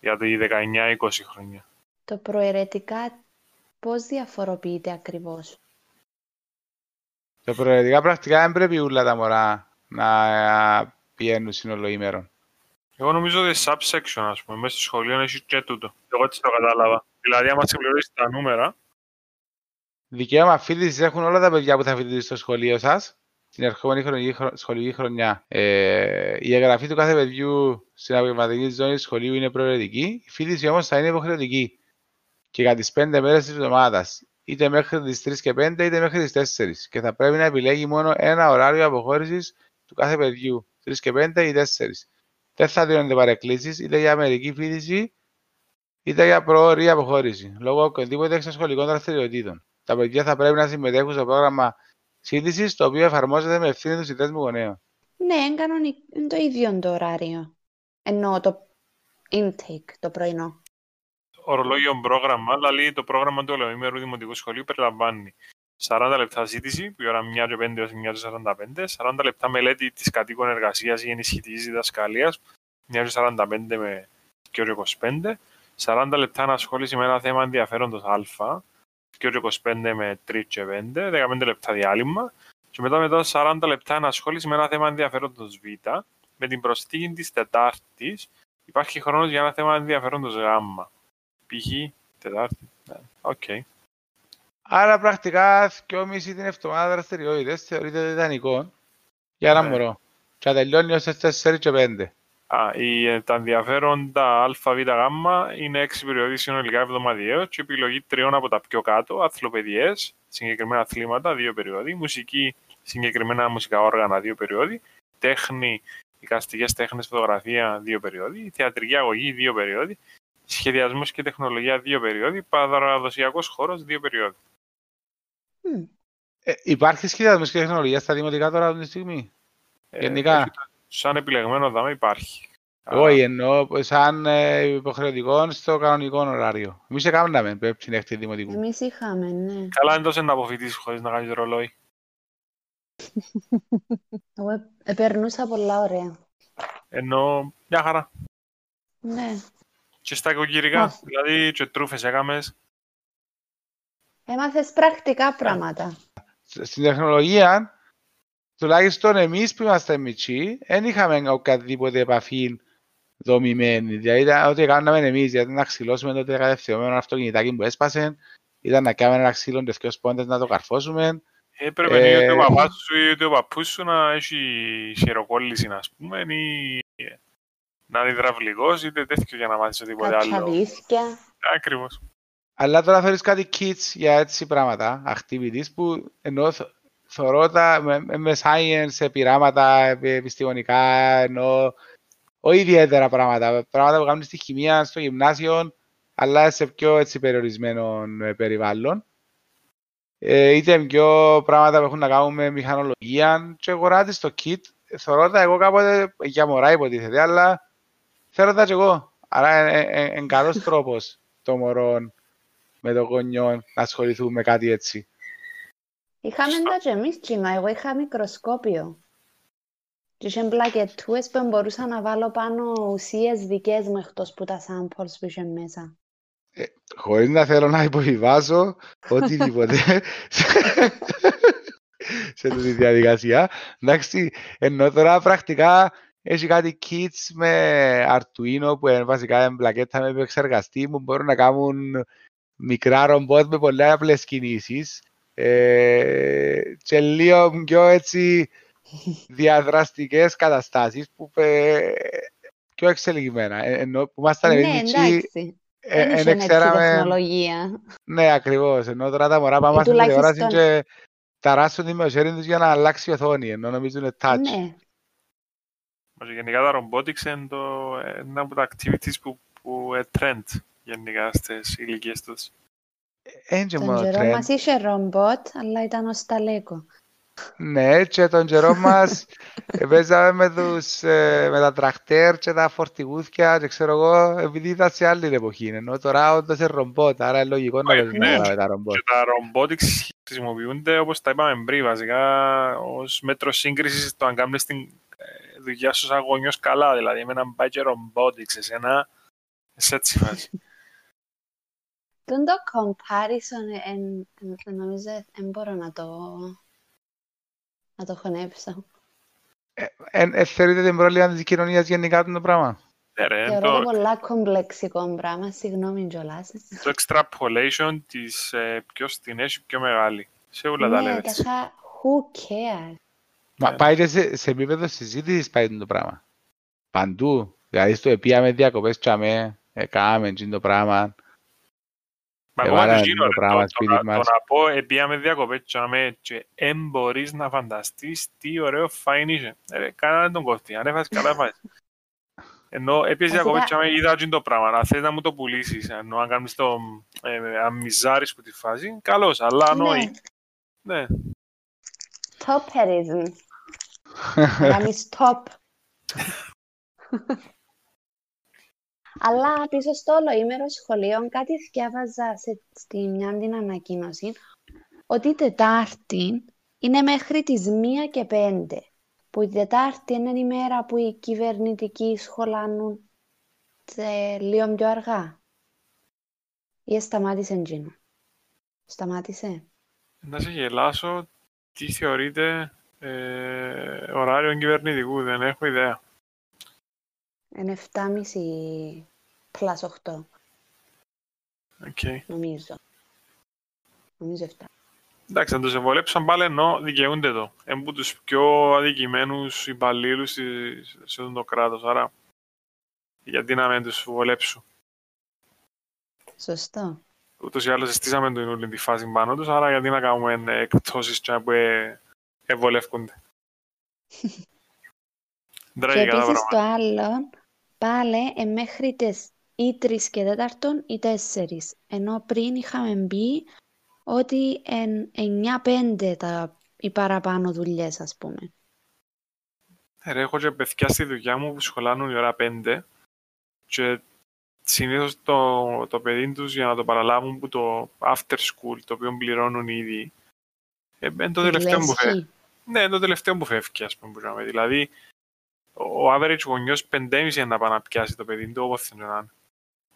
S2: Για το 19-20 χρόνια.
S3: Το προαιρετικά πώς διαφοροποιείται ακριβώς;
S1: Το προαιρετικά πρακτικά δεν πρέπει όλα τα μωρά να πηγαίνουν συνολοήμερον.
S2: Εγώ νομίζω ότι subsection, ας πούμε, μέσα στο σχολείο έχεις και τούτο. Εγώ έτσι το κατάλαβα. Δηλαδή, άμα συμπληρώσεις τα νούμερα,
S1: Δικαίωμα φοιτηση έχουν όλα τα παιδιά που θα φοιτήσουν στο σχολείο σας την ερχόμενη χρονική, χρο- σχολική χρονιά. Ε, η εγγραφή του κάθε παιδιού στην απογευματινή ζώνης του σχολείου είναι προαιρετική. Η φοιτηση όμως θα είναι υποχρεωτική. Και για τις 5 μέρες της εβδομάδας. Είτε μέχρι τις 3 και 5, είτε μέχρι τις 4. Και θα πρέπει να επιλέγει μόνο ένα ωράριο αποχώρησης του κάθε παιδιού. 3 και 5 ή 4. Δεν θα δίνονται παρεκκλήσεις είτε για μερική φοιτηση είτε για προώρη αποχώρηση, λόγω οποιοδήποτε εξωσχολικών δραστηριοτήτων. Τα παιδιά θα πρέπει να συμμετέχουν στο πρόγραμμα σύντηση, το οποίο εφαρμόζεται με ευθύνη του συνδέσμου γονέων.
S3: Ναι, είναι, κανονικ... είναι το ίδιο το ωράριο. Εννοώ το intake, το πρωινό.
S2: Ορολόγιο πρόγραμμα, δηλαδή το πρόγραμμα του ολοήμερου δημοτικού σχολείου περιλαμβάνει 40 λεπτά ζήτηση, που η ώρα 1 και 5 έως 1 και 45, 40 λεπτά μελέτη της κατοίκων εργασίας ή ενισχυτικής διδασκαλίας, 1 και 45 με 2 και 25, 40 λεπτά ανασχόληση με ένα θέμα ενδιαφέροντος α, 2 και 25 με 3 και 5, 15 λεπτά διάλειμμα, και μετά μετά 40 λεπτά ανασχόληση με ένα θέμα ενδιαφέροντος β, με την προσθήκη της Τετάρτης, υπάρχει χρόνος για ένα θέμα ενδιαφέροντος γ. Π.χ. Τετάρτη. Ναι, Οκ.
S1: Άρα πρακτικά 2,5 την εβδομάδα δραστηριότητες θεωρείται ιδανικό για ένα
S2: Ναι.
S1: μωρό. Και θα τελειώνει ως 4 και 5.
S2: Α, η, ε, τα ενδιαφέροντα α, β, γ είναι 6 περιοδοί συνολικά εβδομαδιαίως και επιλογή τριών από τα πιο κάτω, αθλοπαιδιές, συγκεκριμένα αθλήματα, δύο περιόδοι, μουσική, συγκεκριμένα μουσικά όργανα, δύο περιόδοι, τέχνη, εικαστικές τέχνες, φωτογραφία, δύο περιόδοι, θεατρική αγωγή, δύο περιόδοι, σχεδιασμός και τεχνολογία, δύο περιόδοι, παραδοσιακός χώρος, δύο περιόδοι.
S3: Μμ.
S1: Ε, υπάρχει σχεδιασμός και τεχνολογία στα δημοτικά τώρα αυτή τη στιγμή;
S2: Ε,
S1: Γενικά;
S2: όχι, Σαν επιλεγμένο δάμα υπάρχει.
S1: Όχι, εννοώ σαν ε, υποχρεωτικό στο κανονικό ωράριο. Εμείς έκαναμε πέψη την έκτη δημοτικού.
S3: Εμείς είχαμε, ναι.
S2: Καλά είναι τόσο να αποφυτίσεις χωρίς να κάνεις ρολόι.
S3: Εγώ ε- επερνούσα πολλά ωραία.
S2: Ενώ μια χαρά.
S3: Ναι.
S2: Και στα οικογυρικά,
S3: Α.
S2: δηλαδή και τρούφες έκαμες.
S3: Έμαθες πρακτικά πράγματα.
S1: Στην τεχνολογία, τουλάχιστον εμείς που είμαστε μητσί, δεν είχαμε οποιαδήποτε επαφή δομημένη. Δηλαδή, ήταν ό,τι κάναμε εμείς, δηλαδή να ξυλώσουμε το κατευθυνόμενο αυτοκινητάκι που έσπασε, ήταν να κάνουμε ένα ξύλο και δύο σπόντες να το καρφώσουμε.
S2: Έπρεπε
S1: Ε,
S2: ή ότι ο παπάς σου ή ότι ο παππούς σου να έχει χειροκόλληση, ας πούμε, ή να είναι υδραυλικός, είτε τέτοιο για να μάθεις οτιδήποτε άλλο.
S3: Κατσαβίθκια.
S2: Ακριβώς.
S1: Αλλά τώρα θέλεις κάτι kits για έτσι πράγματα, activities, που ενώ θ- θωρώ τα με, με science, σε πειράματα επι- επιστημονικά, ενώ όχι ιδιαίτερα πράγματα, πράγματα που κάνουν στη χημεία, στο γυμνάσιο, αλλά σε πιο έτσι περιορισμένο ε, περιβάλλον. Ε, είτε πιο πράγματα που έχουν να κάνουν με μηχανολογία και αγοράτε στο kit. Θωρώ τα εγώ κάποτε για μωρά υποτίθεται, αλλά θέλω τα και εγώ. Άρα είναι καλός τρόπος το μωρό με το γονιό να ασχοληθούν με κάτι έτσι.
S3: Είχαμε τα και εμείς κοινό. Εγώ είχα μικροσκόπιο. Και είχε μπλακετούες που μπορούσα να βάλω πάνω ουσίες δικές μου εκτός που τα samples που είχε μέσα.
S1: Χωρίς να θέλω να υποβιβάσω οτιδήποτε σε αυτή τη διαδικασία. Εντάξει, ενώ τώρα πρακτικά έχει κάτι kits με Arduino που είναι βασικά πλακέτα με επεξεργαστή που μπορούν να κάνουν μικρά ρομπότ με πολλά απλές κινήσεις ε, και λίγο πιο έτσι διαδραστικές καταστάσεις που ε, πιο εξελιγμένα. Ε, ενώ που ήμασταν
S3: Ναι,
S1: εμείς
S3: εντάξει.
S1: ε,
S3: Δεν
S1: εν
S3: είχε έτσι
S1: ξέραμε...
S3: τεχνολογία.
S1: Ναι, ακριβώς. Ενώ τώρα τα μωρά πάμε στην
S3: τουλάχιστον-
S1: τηλεόραση και ταράσσουν τη μεσαίρι τους για να αλλάξει η οθόνη, ενώ νομίζουν είναι touch.
S3: Ναι.
S2: Μας γενικά τα robotics είναι το, ένα από τα activities που, που είναι trend γενικά στις ηλικίες τους.
S1: Εν και
S3: Τον
S1: μόνο
S3: καιρό
S1: trend.
S3: μας είχε ρομπότ, αλλά ήταν ως τα Lego.
S1: Ναι, και τον καιρό μας ε, παίζαμε με, τους, ε, με τα τρακτέρ και τα φορτηγούθια και ξέρω εγώ, επειδή ήταν σε άλλη εποχή. Ενώ τώρα όντως είναι ρομπότ, άρα είναι λογικό να
S2: Ναι,
S1: παίζουμε
S3: ναι.
S1: τώρα με τα ρομπότ.
S2: Και τα robotics χρησιμοποιούνται, όπως τα είπαμε πριν, βασικά ως μέτρο σύγκρισης στο αν κάνεις την ε, δουλειά σου σαν γονιός καλά. Δηλαδή, εμένα πάει και robotics, εσένα, σε έτσι φάση.
S3: Τον το comparison, εν, εν, νομίζω, δεν μπορώ να το, να το χωνέψω.
S1: Εν, ε, θεωρείτε την πρόβλημα της κοινωνίας γενικά το πράγμα;
S2: Ναι, ρε,
S3: Θεωρώ το
S2: το,
S3: πολλά κομπλεξικό πράγμα, συγγνώμη κιόλας.
S2: το extrapolation της ε, ποιος την έχει πιο μεγάλη. Σε όλα τα
S3: Ναι,
S2: levels.
S3: ταχά, who cares;
S1: Μα
S2: Ναι.
S1: πάει και σε, σε επίπεδο συζήτησης πάει το πράγμα. Παντού. Δηλαδή στο επίαμε διακοπές τσάμε, έκαμε εκείνο το πράγμα.
S2: Μα
S1: Ε,
S2: ακόμα
S1: βάλαμε
S2: και εκείνο,
S1: το
S2: ρε,
S1: πράγμα
S2: το- το
S1: σπίτι
S2: να- το
S1: μας.
S2: να πω, επίαμε διακοπές τσάμε και εν μπορείς να φανταστείς τι ωραίο φάιν είχε. Ε, ρε, Κανένα δεν τον κόφτει, αν έφασες καλά έφασες. Ενώ έπιες
S3: Βασικά-
S2: διακοπές τσάμε είδα εκείνο το πράγμα, να θες να μου το πουλήσεις, ενώ αν κάνεις το ε, αν μιζάρεις που τη φάση, καλώς, αλλά
S3: Ναι,
S2: νόη. Ναι,
S3: Topperism. Να κάνεις top. Αλλά πίσω στο ολοήμερο σχολείο κάτι διάβαζα σε, στη μια την ανακοίνωση ότι η Τετάρτη είναι μέχρι τις 1 και 5. Που η Τετάρτη είναι η μέρα που οι κυβερνητικοί σχολάνουν σε λίγο πιο αργά. Ή σταμάτησε εκείνο. Σταμάτησε.
S2: να σε γελάσω, τι θεωρείται ε, ωράριο κυβερνητικού, δεν έχω ιδέα.
S3: Είναι 7.30 plus 8,
S2: Okay.
S3: νομίζω. Νομίζω 7.
S2: Εντάξει, αν τους εμβολέψαν πάλι ενώ δικαιούνται το. Είναι από τους πιο αδικημένους υπαλλήλους στη- σε αυτό το κράτος. Άρα, γιατί να μην τους βολέψουν.
S3: Σωστό.
S2: Ούτως ή άλλως στήσαμε την όλη τη φάση πάνω τους, άρα γιατί να κάνουμε ε, εκπτώσεις και που ε, εμβολεύκονται.
S3: Και
S2: Τραγικά τα
S3: επίσης
S2: πράγματα.
S3: το άλλο, πάλι ε, μέχρι τις ή 3 και 4 ή 4. Ενώ πριν είχαμε μπει ότι εν 9-5 τα, οι παραπάνω δουλειές, ας πούμε.
S2: Ε, Ρε, έχω και παιδιά στη δουλειά μου που σχολάνουν η ώρα 5 και συνήθως το, το παιδί τους για να το παραλάβουν που το after school, το οποίο πληρώνουν ήδη, ε, είναι το τελευταίο που φεύγει.
S3: Λέσχη.
S2: Ναι, είναι το τελευταίο που φεύγει, ας πούμε, που λέμε. Δηλαδή, ο average γονιός 5,5 είναι να πάει να πιάσει το παιδί του, όπως θέλει να είναι.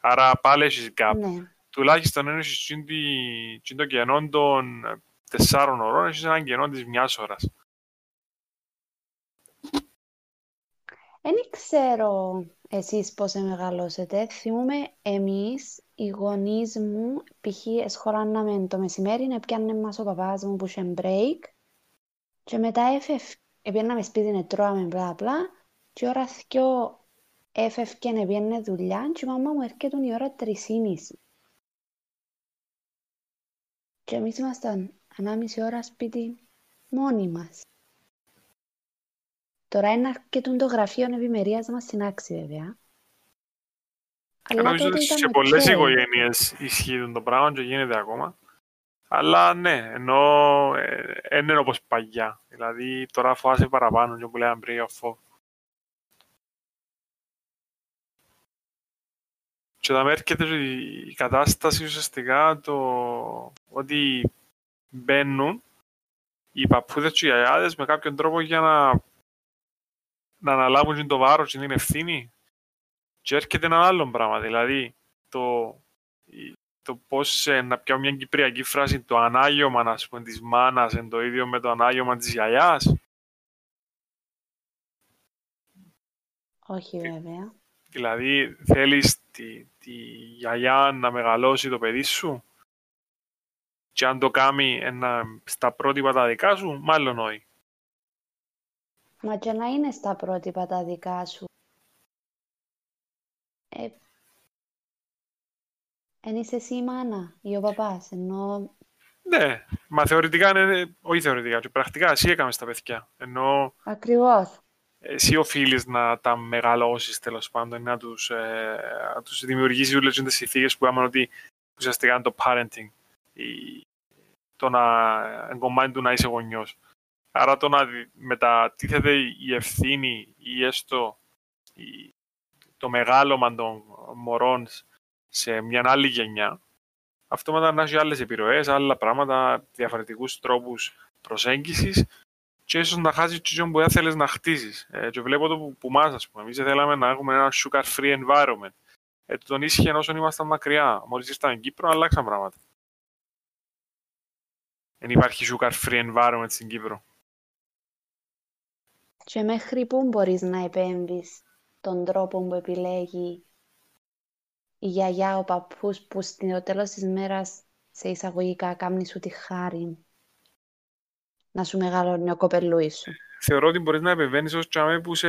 S2: Άρα πάλι έχεις gap.
S3: Ναι.
S2: Τουλάχιστον αν έχεις τσιν τη- τσιν το κενό των 4 ώρων, έχεις έναν κενό της μιας ώρας.
S3: Δεν ξέρω εσείς πώς μεγαλώσετε. Θυμούμαι εμείς, οι γονείς μου, π.χ. εσχολάναμε το μεσημέρι, να πιάνε μας ο παπάς μου που είχε break και μετά έφευ... Επήρναμε σπίτι να τρώμε μπλα μπλα και η ώρα θκιο έφευκε να πιάνε δουλειά και η μαμά μου έρχεται η ώρα τρισήμιση. Και εμείς ήμασταν ανάμιση ώρα σπίτι μόνοι μας. Τώρα είναι αρκετούν το γραφείο ευημερίας μας στην άξη βέβαια. Αλλά
S2: Νομίζω
S3: τότε
S2: ότι
S3: ήταν
S2: σε
S3: οκ.
S2: πολλές οικογένειες ισχύει το πράγμα και γίνεται ακόμα. Αλλά ναι, ενώ ε, δεν είναι όπως παλιά. Δηλαδή τώρα φοβάσαι παραπάνω και που λέγαμε πριν για φόβο. Και θα με έρχεται η κατάσταση ουσιαστικά το ότι μπαίνουν οι παππούδες και οι γιαγιάδες με κάποιον τρόπο για να, να αναλάβουν το βάρος και την ευθύνη και έρχεται ένα άλλο πράγμα, δηλαδή το, η- το πώς ε, να πιάω μια κυπριακή φράση, το ανάγιωμα ας πούμε, της μάνας είναι το ίδιο με το ανάγιωμα της γιαγιάς.
S3: Όχι βέβαια.
S2: Δηλαδή θέλεις τη, τη γιαγιά να μεγαλώσει το παιδί σου; Και αν το κάνει ένα, στα πρότυπα τα δικά σου, μάλλον όχι.
S3: Μα και να είναι στα πρότυπα τα δικά σου. Ε, εν είσαι εσύ η μάνα ή ο παπάς, ενώ...
S2: Ναι, μα θεωρητικά είναι, όχι θεωρητικά, και πρακτικά εσύ έκαμες τα παιδιά. Ενώ
S3: Ακριβώς.
S2: εσύ οφείλεις να τα μεγαλώσεις τέλος πάντων, να τους ε, να τους δημιουργήσεις όλες τις συνθήκες που άμενα ότι ουσιαστικά είναι το parenting. Η, το να εγκομμάτι του να είσαι γονιός. Άρα το να δι- μετατίθεται η ευθύνη ή έστω η- το μεγάλωμα των μωρών σε μια άλλη γενιά, αυτόματα να έχει άλλες επιρροές, άλλα πράγματα, διαφορετικούς τρόπους προσέγγισης και ίσως να χάσεις το που δεν θέλεις να χτίσεις. Ε, και βλέπω το που, που μας, ας πούμε. Εμείς δεν θέλαμε να έχουμε ένα sugar-free environment. Ε, τον ίσχυε ενώ ήμασταν μακριά. Μόλις ήρθαμε στην Κύπρο, αλλάξαν πράγματα. Δεν υπάρχει sugar-free environment στην Κύπρο.
S3: Και μέχρι πού μπορείς να επέμβεις τον τρόπο που επιλέγει η γιαγιά, ο παππούς που στο τέλος της μέρας σε εισαγωγικά κάνει σου τη χάρη να σου μεγαλώνει ο κοπελούι σου.
S2: θεωρώ ότι μπορείς να επεμβαίνεις ως τσάμε που σε,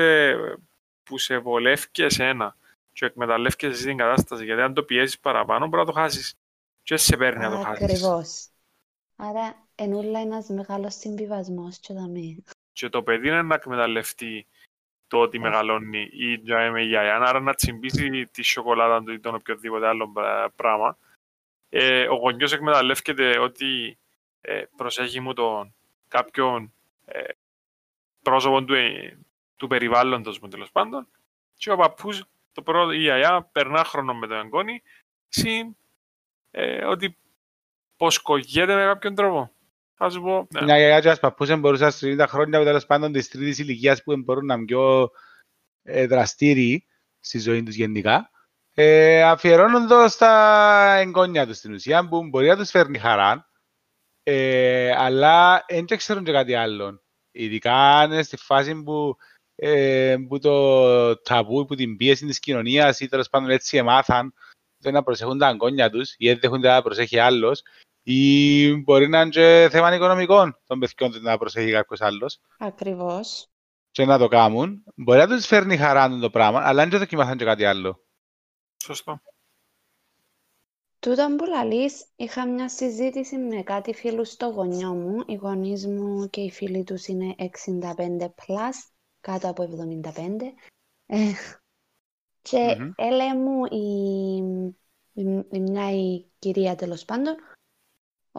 S2: που σε βολεύει και εσένα και εκμεταλλεύκεσαι εσύ την κατάσταση. Γιατί αν το πιέσεις παραπάνω μπορεί να το χάσεις. Και σε παίρνει να το χάσεις.
S3: Ακριβώς. Άρα ενούλα ένας μεγάλος συμβιβασμός και δαμέ.
S2: Και το παιδί είναι να εκμεταλλευτεί το ότι μεγαλώνει η τζάμε με η γιαγιά, άρα να τσιμπήσει τη σοκολάτα του ή τον οποιοδήποτε άλλο πρα- πράγμα. Ε, ο γονιός εκμεταλλεύεται ότι ε, προσέχει μου τον κάποιον ε, πρόσωπο του, ε, του περιβάλλοντος μου τέλος πάντων και ο παππούς, το πρώτο, η γιαγιά περνά χρόνο με τον εγγόνι συν ε, ότι ποσκογιέται με κάποιον τρόπο. Θα σου πω, ναι.
S1: Μια γιαγιά και ένας παππούς δεν μπορούσαν στις 30 χρόνια τέλος πάντων της τρίτης ηλικίας που μπορούν να είναι πιο ε, δραστήριοι στη ζωή τους γενικά, ε, αφιερώνουν το στα εγγόνια τους στην ουσία, που μπορεί να τους φέρνει χαρά, ε, αλλά δεν και ξέρουν και κάτι άλλο. Ειδικά αν είναι στη φάση που, ε, που το ταμπού, που την πίεση της κοινωνίας ή τέλος πάντων έτσι εμάθαν δεν να προσέχουν τα εγγόνια τους ή δεν δέχονται να προσέχει άλλος ή μπορεί να είναι και θέμα οικονομικών των παιδιών τους να προσέχει κάποιος άλλος
S3: Ακριβώς.
S1: και να το κάνουν. Μπορεί να τους φέρνει χαρά το πράγμα, αλλά δεν δοκιμάσαν και κάτι άλλο.
S2: Σωστό.
S3: Τούτον που λαλείς, είχα μια συζήτηση με κάτι φίλους στο γονιό μου. Οι γονείς μου και οι φίλοι τους είναι 65 plus, κάτω από 75. Ε, και
S1: Μμμ.
S3: έλεγε μου η, η, η μια η κυρία τέλος πάντων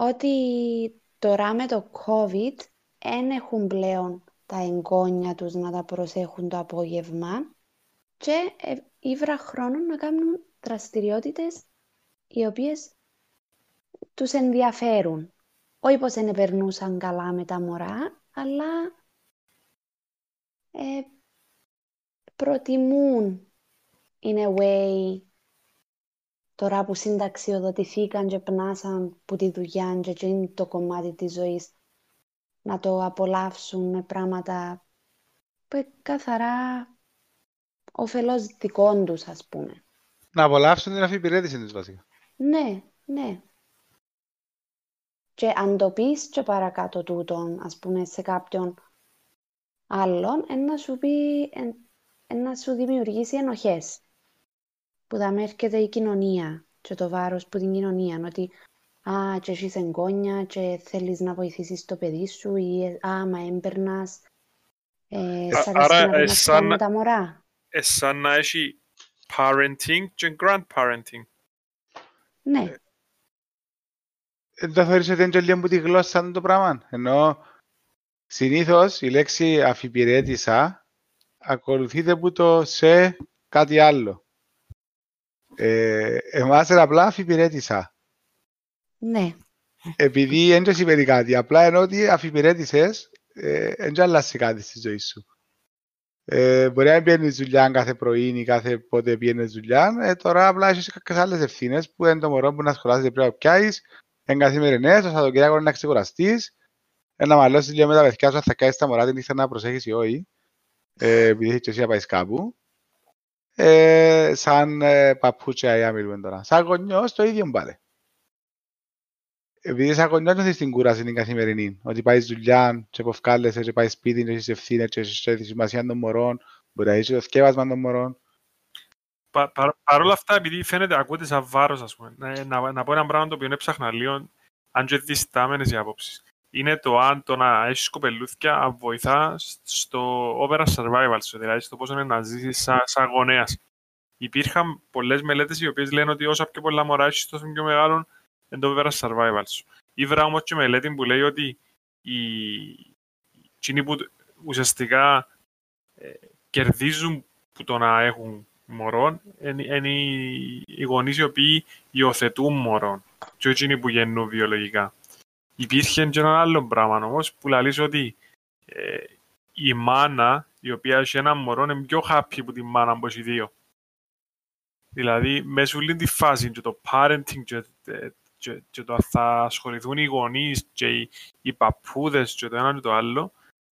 S3: ότι τώρα με το COVID δεν έχουν πλέον τα εγγόνια τους να τα προσέχουν το απόγευμα και ε, ήβρα χρόνο να κάνουν δραστηριότητες οι οποίες τους ενδιαφέρουν. Όχι πως δεν περνούσαν καλά με τα μωρά, αλλά ε, προτιμούν in a way τώρα που συνταξιοδοτηθήκαν και πνάσαν που τη δουλειά και εκείνη το κομμάτι της ζωής να το απολαύσουν με πράγματα που είναι καθαρά όφελος δικών τους ας πούμε.
S1: Να απολαύσουν την αφιπηρέτηση τους βασικά.
S3: Ναι, ναι. Και αν το πεις και παρακάτω τούτον, ας πούμε, σε κάποιον άλλον, εν να σου πει, εν, εν να σου δημιουργήσει ενοχές. Που θα με έρχεται η κοινωνία και το βάρος που την κοινωνία, ότι «Α, και έχεις εγγόνια και θέλεις να βοηθήσεις το παιδί σου» ή «Ε, «Α, μα έμπερνας, ε,
S2: Α-
S3: σ' αρέσει
S2: άρα,
S3: να
S2: ε,
S3: περνάς
S2: σαν-
S3: χρόνο με τα μωρά».
S2: Ε, σαν να έχει parenting και grandparenting.
S3: Ναι,
S1: Δεν το θεωρείς ότι είναι και λίγο που τη γλώσσα του το πράγμα. Ενώ συνήθως η λέξη αφιπηρέτησα ακολουθείται από το σε κάτι άλλο. Ε, εμάς είναι απλά αφιπηρέτησα.
S3: ναι,
S1: Επειδή δεν και σημαίνει κάτι. Απλά ενώ ότι αφιπηρέτησες, ε, δεν και αλλάζει κάτι στη ζωή σου. Ε, μπορεί να μην πιένεις δουλειά κάθε πρωί ή κάθε πότε πιένεις δουλειά. Ε, τώρα απλά έχεις κάποιες άλλες ευθύνες που είναι το μωρό που να σχολάζεται πρέπει να πιάσεις. Είναι καθημερινές, το Σαββατοκύριακο είναι να ξεκουραστείς. ε, Να μαλώσεις λίγο με τα παιδιά σου, αν θα κάνεις τα μωρά την νύχτα να προσέχεις ή όχι. Ε, επειδή έχεις και εσύ να πάεις κάπου. Ε, σαν ε, παππούτσια ή μιλούμε τώρα. Σαν γονιός το ίδιο πάλι. επειδή σαν κοντά νιώθεις την κούραση την καθημερινή, ότι πάει δουλειά και αποφκάλεσαι και πάει σπίτι και έχεις ευθύνες και έχεις τη σημασία των μωρών, μπορεί να έχεις το θκεύασμα των μωρών.
S2: Πα, πα, Παρ' όλα αυτά, επειδή φαίνεται, ακούτε σαν βάρος, ας πούμε, να, να, να πω ένα πράγμα το οποίο έψαχνα λίγο, αν και διστάμενες οι άποψεις. Είναι το αν το να έχεις κοπελούθια βοηθά στο opera survival σου, δηλαδή στο πώς είναι να ζήσεις σαν, σαν γονέας. Υπήρχαν πολλές μελέτες οι οποίες λένε ότι όσα πιο πολλά μωρά έχεις, τόσο πιο μεγάλο είναι το opera survival σου. Ήβρα όμως και μελέτη που λέει ότι οι, εκείνοι που ουσιαστικά ε, κερδίζουν που το να έχουν μωρών είναι οι γονείς οι οποίοι υιοθετούν μωρών και όχι που γεννούν βιολογικά. Υπήρχε και ένα άλλο πράγμα όμως που λέει ότι ε, η μάνα η οποία έχει ένα μωρό είναι πιο happy από τη μάνα που έχει δύο. Δηλαδή, μέσα όλη τη φάση και το parenting και, και, και το θα ασχοληθούν οι γονείς και οι, οι παππούδες και το ένα και το άλλο,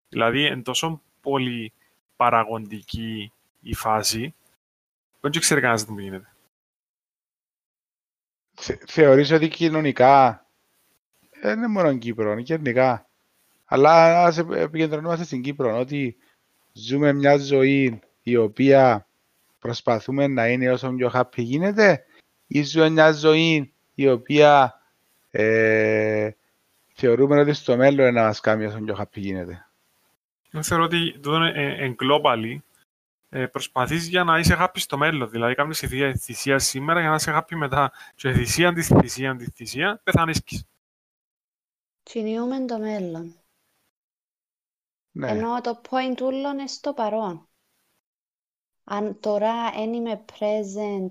S2: δηλαδή, είναι τόσο πολύ παραγοντική η φάση, δεν ξέρει κανένας τι μου γίνεται.
S1: Θεωρείς ότι κοινωνικά δεν είναι μόνο Κύπρο, είναι γενικά. Αλλά ας επικεντρωνόμαστε στην Κύπρο, ότι ζούμε μια ζωή η οποία προσπαθούμε να είναι όσο πιο happy γίνεται ή ζούμε μια ζωή η οποία ε, θεωρούμε ότι στο μέλλον να μας κάνει όσο πιο happy γίνεται.
S2: Εγώ θεωρώ ότι εδώ είναι globally ε, προσπαθείς για να είσαι happy στο μέλλον. Δηλαδή, κάνεις θυσία, θυσία σήμερα για να είσαι happy μετά. Και θυσία, αντιθυσία, αντιθυσία, πεθανίσκεις.
S3: Κινιούμε το μέλλον.
S1: Ναι.
S3: Ενώ το point ούλο είναι στο παρόν. Αν τώρα δεν είμαι present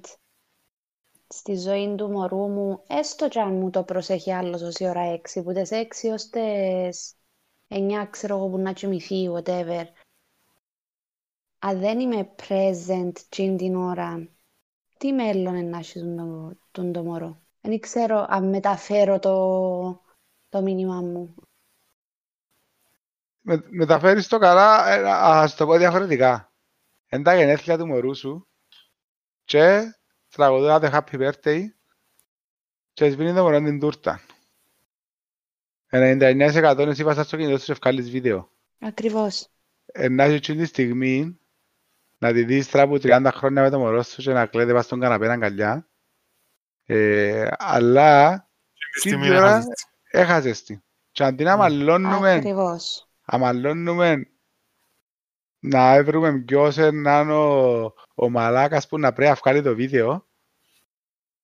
S3: στη ζωή του μωρού μου, έστω κι αν μου το προσέχει άλλος ως η ώρα έξι, που τις έξι ως τις εννιά ξέρω εγώ που να κοιμηθεί, whatever, αν δεν είμαι present την την ώρα, τι μέλλον είναι να έχει τον, τον το μωρό. Δεν ξέρω αν μεταφέρω το, το μήνυμα μου.
S1: Με, μεταφέρεις το καλά, ε, ας το πω διαφορετικά. Είναι τα γενέθλια του μωρού σου και τραγουδάτε happy birthday και σβήνει το μωρό την τούρτα. 99% εσύ πας στο κινητό σου και ευκάλεις βίντεο.
S3: Ακριβώς.
S1: Ενώ έχει τη στιγμή να τη δεις τώρα από 30 χρόνια με το μωρό σου και να κλαίτε πας στον καναπέ αγκαλιά. Ε, αλλά
S2: Στην
S1: την ώρα έχασες τη. Και αντί να αμαλώνουμε,
S3: Ακριβώς.
S1: αμαλώνουμε να βρούμε ποιος είναι ο, ο μαλάκας που να πρέπει να βγάλει το βίντεο,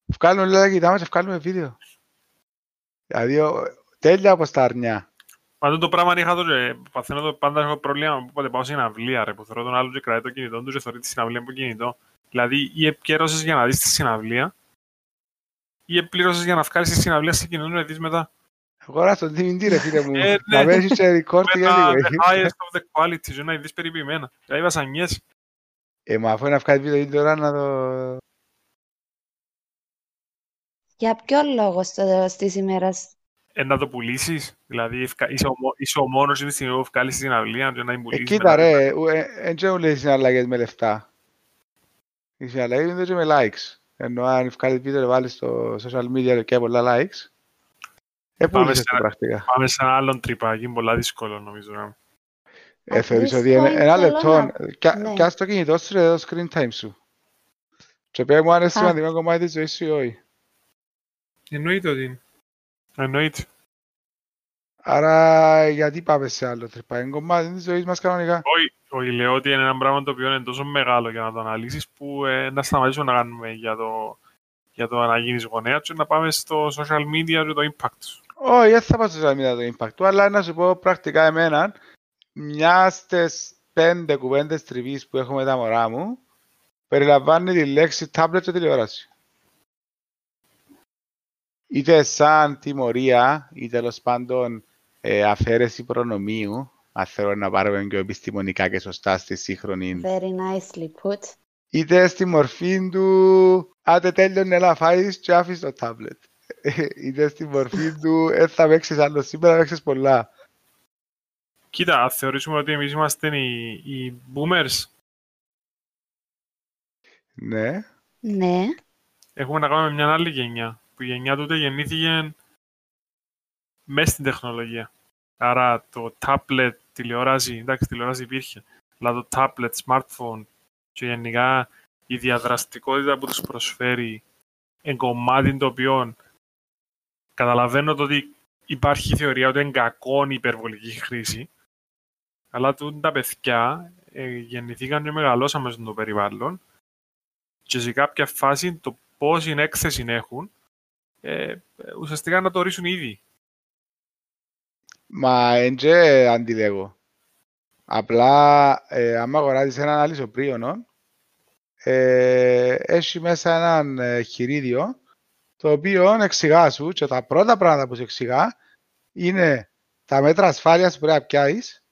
S1: βγάλουμε όλα τα κοιτάμε και βγάλουμε βίντεο. Δηλαδή, ο- τέλεια από στα αρνιά.
S2: Μα αυτό το πράγμα είχα το και παθαίνω το πάντα έχω πρόβλημα που πότε πάω στην αυλία ρε, που θεωρώ τον άλλο και κρατάει το κινητό του και θεωρεί τη συναυλία από κινητό. Δηλαδή ή επικαιρώσεις για να δεις τη συναυλία ή επλήρωσες για να βγάλεις τη συναυλία σε κοινό να δεις μετά.
S1: Αγορά στον DVD ρε φίλε μου,
S2: Ε,
S1: να
S2: ναι.
S1: πέσεις σε record
S2: Με
S1: και
S2: τα
S1: anyway.
S2: the highest of the quality και να δεις περιποιημένα. Δηλαδή βασανιές.
S1: Ε, μα αφού είναι να βγάλεις βίντεο τώρα να το...
S3: Για ποιο λόγο στο τέλος της ημέρας
S2: Ε, να το πουλήσεις. Δηλαδή ευκα- είσαι ο, μο- είσαι ο μόνος τη στιγμή που βγάλεις τη συναυλία και να την
S1: Ε,
S2: πουλήσεις.
S1: κοίτα
S2: μετά.
S1: ρε, δεν ξέρω λέει συναλλαγές με λεφτά. Οι συναλλαγές είναι και με likes. Ενώ αν βγάλεις βίντεο και βάλεις στο social media και πολλά likes, ε,
S2: Πάμε
S1: πούλησες
S2: σε
S1: το
S2: ένα-
S1: πρακτικά.
S2: Πάμε σε ένα άλλον τρυπάκι, είναι πολλά δύσκολο νομίζω. ναι.
S1: Ε, θεωρείς
S3: Απλώς
S1: ότι είναι
S3: το
S1: ένα
S3: ήθελα
S1: λεπτό,
S3: να-
S1: Κα-
S3: ναι.
S1: κάτσε το κινητό σου ρε, το screen time σου. Και πες μου αν είναι
S3: Α.
S1: σημαντικό κομμάτι της ζωής σου ή όχι.
S2: Εννοείται ότι είναι. Εννοείται.
S1: Άρα γιατί πάμε σε άλλο τρυπά, είναι κομμάτι της ζωής μας κανονικά.
S2: Όχι, όχι, λέω ότι είναι ένα πράγμα το οποίο είναι τόσο μεγάλο για να το αναλύσεις που ε, να σταματήσουμε να κάνουμε για το, για το να γίνεις γονέας και να πάμε στο social media και το impact σου.
S1: Όχι, δεν θα πάω στο social media το impact του, αλλά να σου πω πρακτικά εμένα, μιας στις πέντε κουβέντες τριβής που έχω με τα μωρά μου, περιλαμβάνει τη λέξη tablet και τηλεόραση. Είτε σαν τιμωρία, ή τέλος πάντων ε, αφαίρεση προνομίου, αν θέλω να πάρουμε πιο επιστημονικά και σωστά στη σύγχρονη,
S3: very nicely put.
S1: είτε στη μορφή του άντε τέλειωνε να φάεις και άφης το tablet. είτε στη μορφή του ε, θα παίξεις άλλο σήμερα, θα παίξεις πολλά.
S2: Κοίτα, αν θεωρήσουμε ότι εμείς είμαστε οι, οι boomers,
S1: Ναι.
S3: Ναι.
S2: έχουμε να κάνουμε μια άλλη γενιά. Που η γενιά τότε γεννήθηκε μέσα στην τεχνολογία. Άρα το tablet, τηλεόραση, εντάξει, τηλεόραση υπήρχε, αλλά το tablet, smartphone και γενικά η διαδραστικότητα που τους προσφέρει εν κομμάτι το οποίο καταλαβαίνω το ότι υπάρχει θεωρία ότι είναι κακό η υπερβολική χρήση, αλλά τα παιδιά ε, γεννηθήκαν και μεγαλώσαμε μέσα στο περιβάλλον και σε κάποια φάση το πόση έκθεση έχουν, ε, ουσιαστικά να το ορίσουν ήδη.
S1: Μα έντζε αντιλέγω. Απλά, ε, άμα αγοράζεις έναν αλυσοπρίωνο, ε, έχει μέσα έναν ε, χειρίδιο, το οποίο εξηγάς σου και τα πρώτα πράγματα που σου εξηγά είναι τα μέτρα ασφάλειας που πρέπει να πιάσεις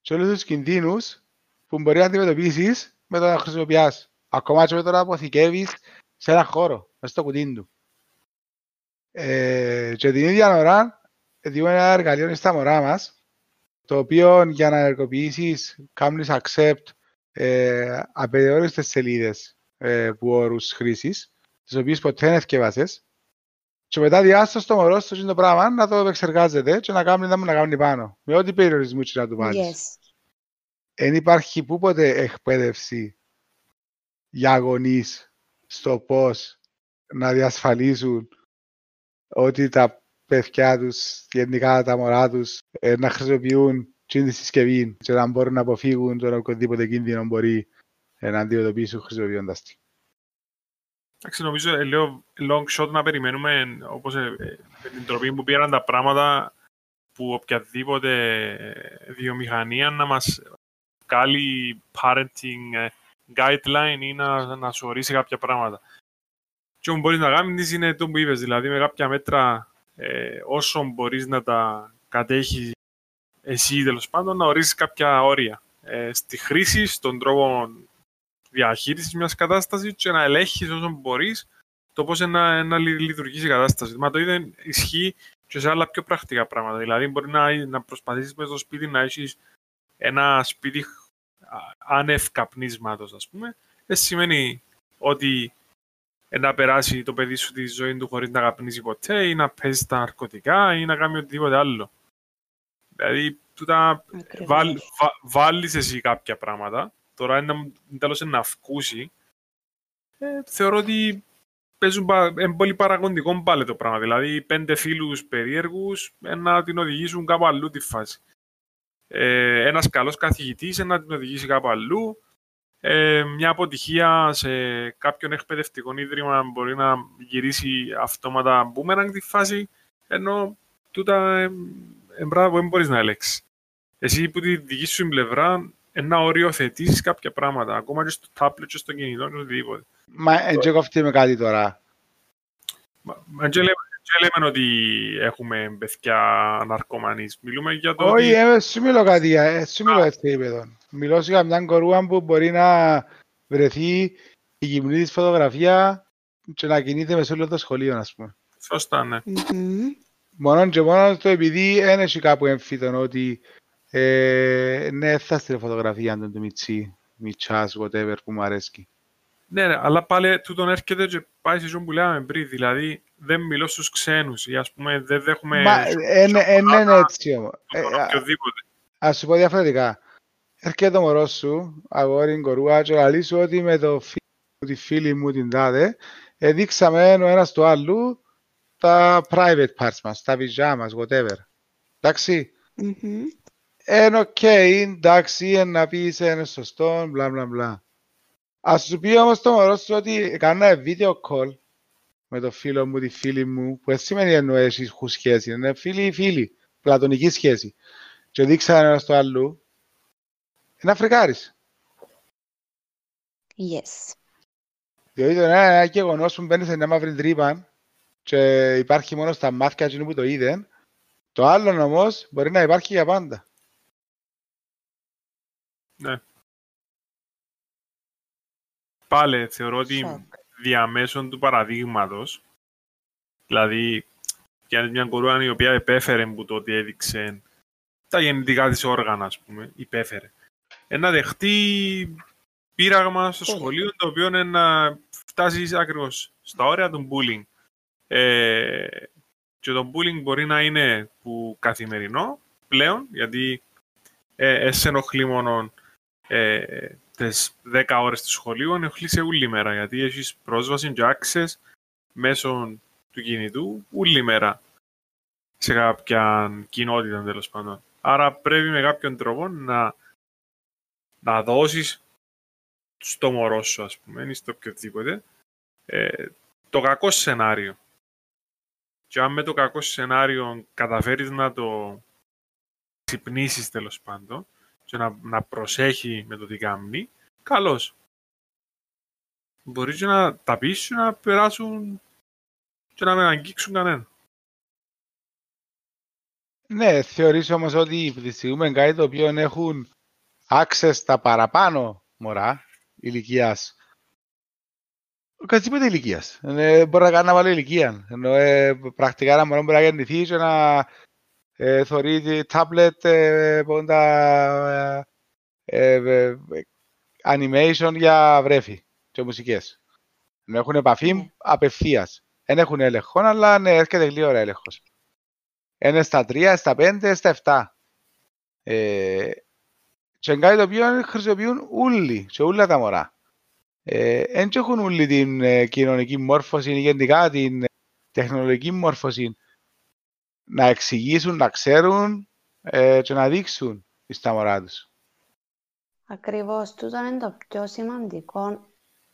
S1: και όλους τους κινδύνους που μπορεί να αντιμετωπίσεις με το να χρησιμοποιάς. Ακόμα και με το να αποθηκεύεις σε ένα χώρο, μέσα στο κουτί του. Ε, και την ίδια ώρα, διούμε ένα εργαλείο στα μωρά μας, το οποίο για να ενεργοποιήσεις κάνεις accept ε, απεριόριστες σελίδες ε, που όρους χρήσης, τις οποίες ποτέ δεν ευκαιβάσες, και μετά διάσταση στο μωρό στο το πράγμα να το επεξεργάζεται και να κάνει να μου να κάνει πάνω. Με ό,τι περιορισμού να του βάλεις.
S3: Yes.
S1: Εν υπάρχει πούποτες εκπαίδευση για γονείς στο πώς να διασφαλίσουν ότι τα παιδιά τους, γενικά τα μωρά τους, ε, να χρησιμοποιούν τη συσκευή και να μπορούν να αποφύγουν τον οποιοδήποτε κίνδυνο μπορεί ε, να αντιμετωπίσουν χρησιμοποιώντας τη.
S2: Εντάξει, νομίζω ε, λέω long shot να περιμένουμε όπως ε, ε, με την τροπή που πήραν τα πράγματα που οποιαδήποτε βιομηχανία να μας βγάλει parenting guideline ή να, να σου ορίσει κάποια πράγματα. Και όμως μπορείς να κάνεις είναι το που είπες, δηλαδή με κάποια μέτρα ε, όσο μπορείς να τα κατέχεις εσύ τέλος πάντων να ορίσεις κάποια όρια ε, στη χρήση, στον τρόπο διαχείρισης μιας κατάστασης και να ελέγχεις όσο μπορείς το πώς να, να λειτουργήσει η κατάσταση. Μα το ίδιο ισχύει και σε άλλα πιο πρακτικά πράγματα. Δηλαδή μπορεί να, να προσπαθήσεις μέσα στο σπίτι να έχεις ένα σπίτι άνευ καπνίσματος, ας πούμε. Δεν σημαίνει ότι να περάσει το παιδί σου τη ζωή του χωρίς να καπνίσει ποτέ ή να παίζει τα ναρκωτικά ή να κάνει οτιδήποτε άλλο. Δηλαδή, τούτα βάλ, βα, βάλεις εσύ κάποια πράγματα. Τώρα είναι τέλος να αυκούσει. Ε, θεωρώ ότι παίζουν είναι πολύ παραγωγικό πάλι το πράγμα. Δηλαδή, πέντε φίλους περίεργους να την οδηγήσουν κάπου αλλού τη φάση. Ε, ένας καλός καθηγητής να την οδηγήσει κάπου αλλού. Ε, μια αποτυχία σε κάποιον εκπαιδευτικό ίδρυμα μπορεί να γυρίσει αυτόματα μπούμερανγκ τη φάση, ενώ τούτα ε, ε, πράγμα που δεν μπορείς να ελέγξεις. Εσύ που τη δική σου πλευρά να οριοθετήσεις κάποια πράγματα, ακόμα και στο tablet και στο κινητό και οτιδήποτε.
S1: Μα έτσι κοφτεί με κάτι τώρα.
S2: Μα και λέμε, λέμε ότι έχουμε παιδιά ναρκωμανείς. Μιλούμε για το
S1: Όχι, εσύ μιλώ κάτι, εσύ μιλώ έτσι επίπεδο. Μιλώ για μια κορούα που μπορεί να βρεθεί η γυμνή της φωτογραφία και να κινείται με σε όλο το σχολείο, ας πούμε.
S2: Σωστά, ναι.
S3: Mm-hmm.
S1: Μόνο και μόνο το επειδή δεν έχει κάπου εμφύτων ότι ε, ναι, θα στείλω φωτογραφία του του Μιτσί, Μιτσάς, whatever, που μου αρέσει.
S2: Ναι, ναι, αλλά πάλι τούτον έρχεται και πάει σε τζείνο που λέμε πριν, δηλαδή δεν μιλώ στους ξένους ή ας πούμε δεν δέχομαι...
S1: Μα, είναι ναι, έτσι όμως.
S2: Ε, οποιοδήποτε.
S1: Ας σου πω διαφορετικά. Έρχεται το μωρό σου, αγόρι, κορούα, και λαλεί σου ότι με το φίλο μου, τη φίλη μου, την τάδε, δείξαμε ο ένας του άλλου τα private parts μας, τα βυζιά μας, whatever. Εντάξει.
S3: Mm-hmm.
S1: Εν οκ, εντάξει, να πεις είναι σωστό, μπλα μπλα μπλα. Ας σου πει όμως το μωρό σου ότι έκανα video call με το φίλο μου, τη φίλη μου, που δεν σημαίνει εννοώ έχουν σχέση, είναι φίλοι ή φίλοι, πλατωνική σχέση. Και δείξα ένα στο άλλο, είναι αφρικάρις.
S3: Yes.
S1: Διότι το ένα γεγονός που μπαίνεις σε μια μαύρη τρύπα και υπάρχει μόνο στα μάτια εκείνου που το είδε, το άλλο όμως μπορεί να υπάρχει για πάντα.
S2: Ναι. Πάλι θεωρώ ότι διαμέσων του παραδείγματος, δηλαδή για μια κορούνα η οποία επέφερε που το ότι έδειξε τα γεννητικά της όργανα, ας πούμε, υπέφερε. Ένα δεχτεί πείραγμα στο σχολείο, το οποίο είναι να φτάσεις ακριβώς στα όρια του bullying. Ε, Και το bullying μπορεί να είναι που καθημερινό πλέον, γιατί ε, ε, σε ενοχλεί μόνο ε, τις 10 ώρες του σχολείου, ενοχλεί σε όλη μέρα, γιατί έχεις πρόσβαση και access μέσω του κινητού όλη μέρα σε κάποια κοινότητα τέλος πάντων. Άρα πρέπει με κάποιον τρόπο να, να δώσεις στο μωρό σου, ας πούμε, ή στο οποιοδήποτε, ε, το κακό σενάριο. Και αν με το κακό σενάριο καταφέρεις να το ξυπνήσεις τέλος πάντων και να, να προσέχει με το τι κάνει, καλώς. Μπορεί και να τα πεις να περάσουν και να μην αγγίξουν κανένα.
S1: Ναι, θεωρείς όμως ότι πλησιούμε κάτι το οποίο έχουν access στα παραπάνω μωρά ηλικίας. Οποιαδήποτε ηλικίας. Ε, μπορεί να κάνει να βάλω ηλικία. Ενώ ε, πρακτικά ένα μωρό μπορεί να γεννηθεί και να ε, θωρεί τάμπλετ ε, πόντα ε, ε, animation για βρέφη και μουσικές. Να έχουν επαφή mm. απευθείας. Δεν έχουν έλεγχο, αλλά ναι, έρχεται λίγο ώρα έλεγχος. Είναι στα 3, στα 5, στα 7. Ε, και κάτι το οποίο χρησιμοποιούν όλοι, σε όλα τα μωρά. Δεν ε, έχουν όλοι την ε, κοινωνική μόρφωση ή γενικά την τεχνολογική μόρφωση να εξηγήσουν, να ξέρουν ε, και να δείξουν στα μωρά τους.
S3: Ακριβώς, τούτο είναι το πιο σημαντικό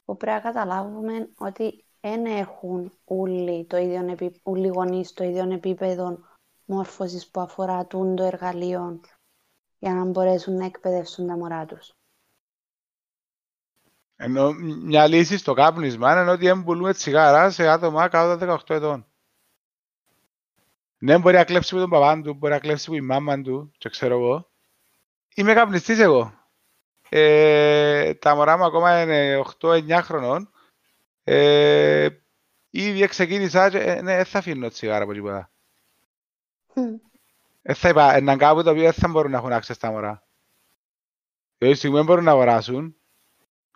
S3: που πρέπει να καταλάβουμε ότι δεν έχουν όλοι, το ίδιο, όλοι γονείς το ίδιο επίπεδο μόρφωσης που αφορά το εργαλείο για να μπορέσουν να εκπαιδεύσουν τα μωρά τους.
S1: Ενώ μια λύση στο κάπνισμα είναι ότι δεν πουλούμε τσιγάρα σε άτομα κάτω από 18 ετών. Ναι, μπορεί να κλέψει από τον παπά του, μπορεί να κλέψει από η μάμα του, και ξέρω εγώ. Είμαι καπνιστής εγώ. Ε, τα μωρά μου ακόμα είναι 8-9 χρονών. Ε, ήδη ξεκίνησα και ε, ναι, δεν θα αφήνω τσιγάρα από τίποτα. Δεν θα είπα, έναν κάπου το οποίο δεν θα μπορούν να έχουν άξια στα μωρά. Δηλαδή, στιγμή μπορούν να αγοράσουν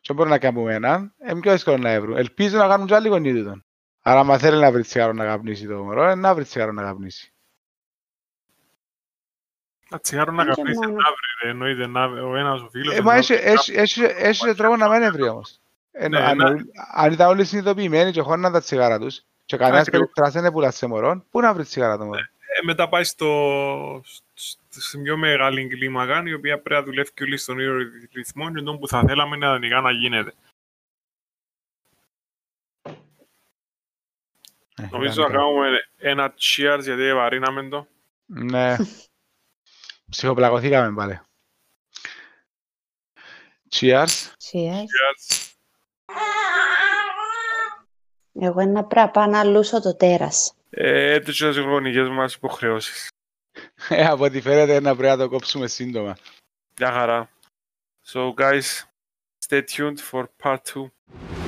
S1: και μπορούν να κάνουν έναν, είναι πιο δύσκολο να έβρουν. Ελπίζω να κάνουν και άλλοι γονείς του. Άρα, αν θέλει να βρει τσιγάρο να καπνίσει το μωρό, να βρει τσιγάρο να καπνίσει.
S2: Τα τσιγάρο να καπνίσει να βρει, εννοείται να ο ένας ο φίλος...
S1: Ε, μα έχει τρόπο να μην βρει όμως. Ε, ναι, αν ήταν όλοι συνειδητοποιημένοι και χώναν τα τσιγάρα τους και κανένας περιπτράς δεν πουλά σε μωρό, πού να βρεις τσιγάρα το μωρό;
S2: Ε, μετά πάει στο, στη πιο μεγάλη κλίμακα, η οποία πρέπει να δουλεύει και όλοι στον ίδιο ρυθμό και που θα θέλαμε να ανοιγά να γίνεται. Νομίζω να κάνουμε ένα cheers γιατί βαρύναμε το.
S1: Ναι. Ψυχοπλακωθήκαμε πάλι. Cheers.
S3: Cheers. Cheers. Εγώ είναι πρέπει να πάω να λούσω το τέρας.
S2: Ε, έτσι τις γονικές μας υποχρεώσεις.
S1: Ε, από ό,τι φαίνεται να πρέπει να το κόψουμε σύντομα.
S2: Γεια χαρά. So guys, stay tuned for part 2.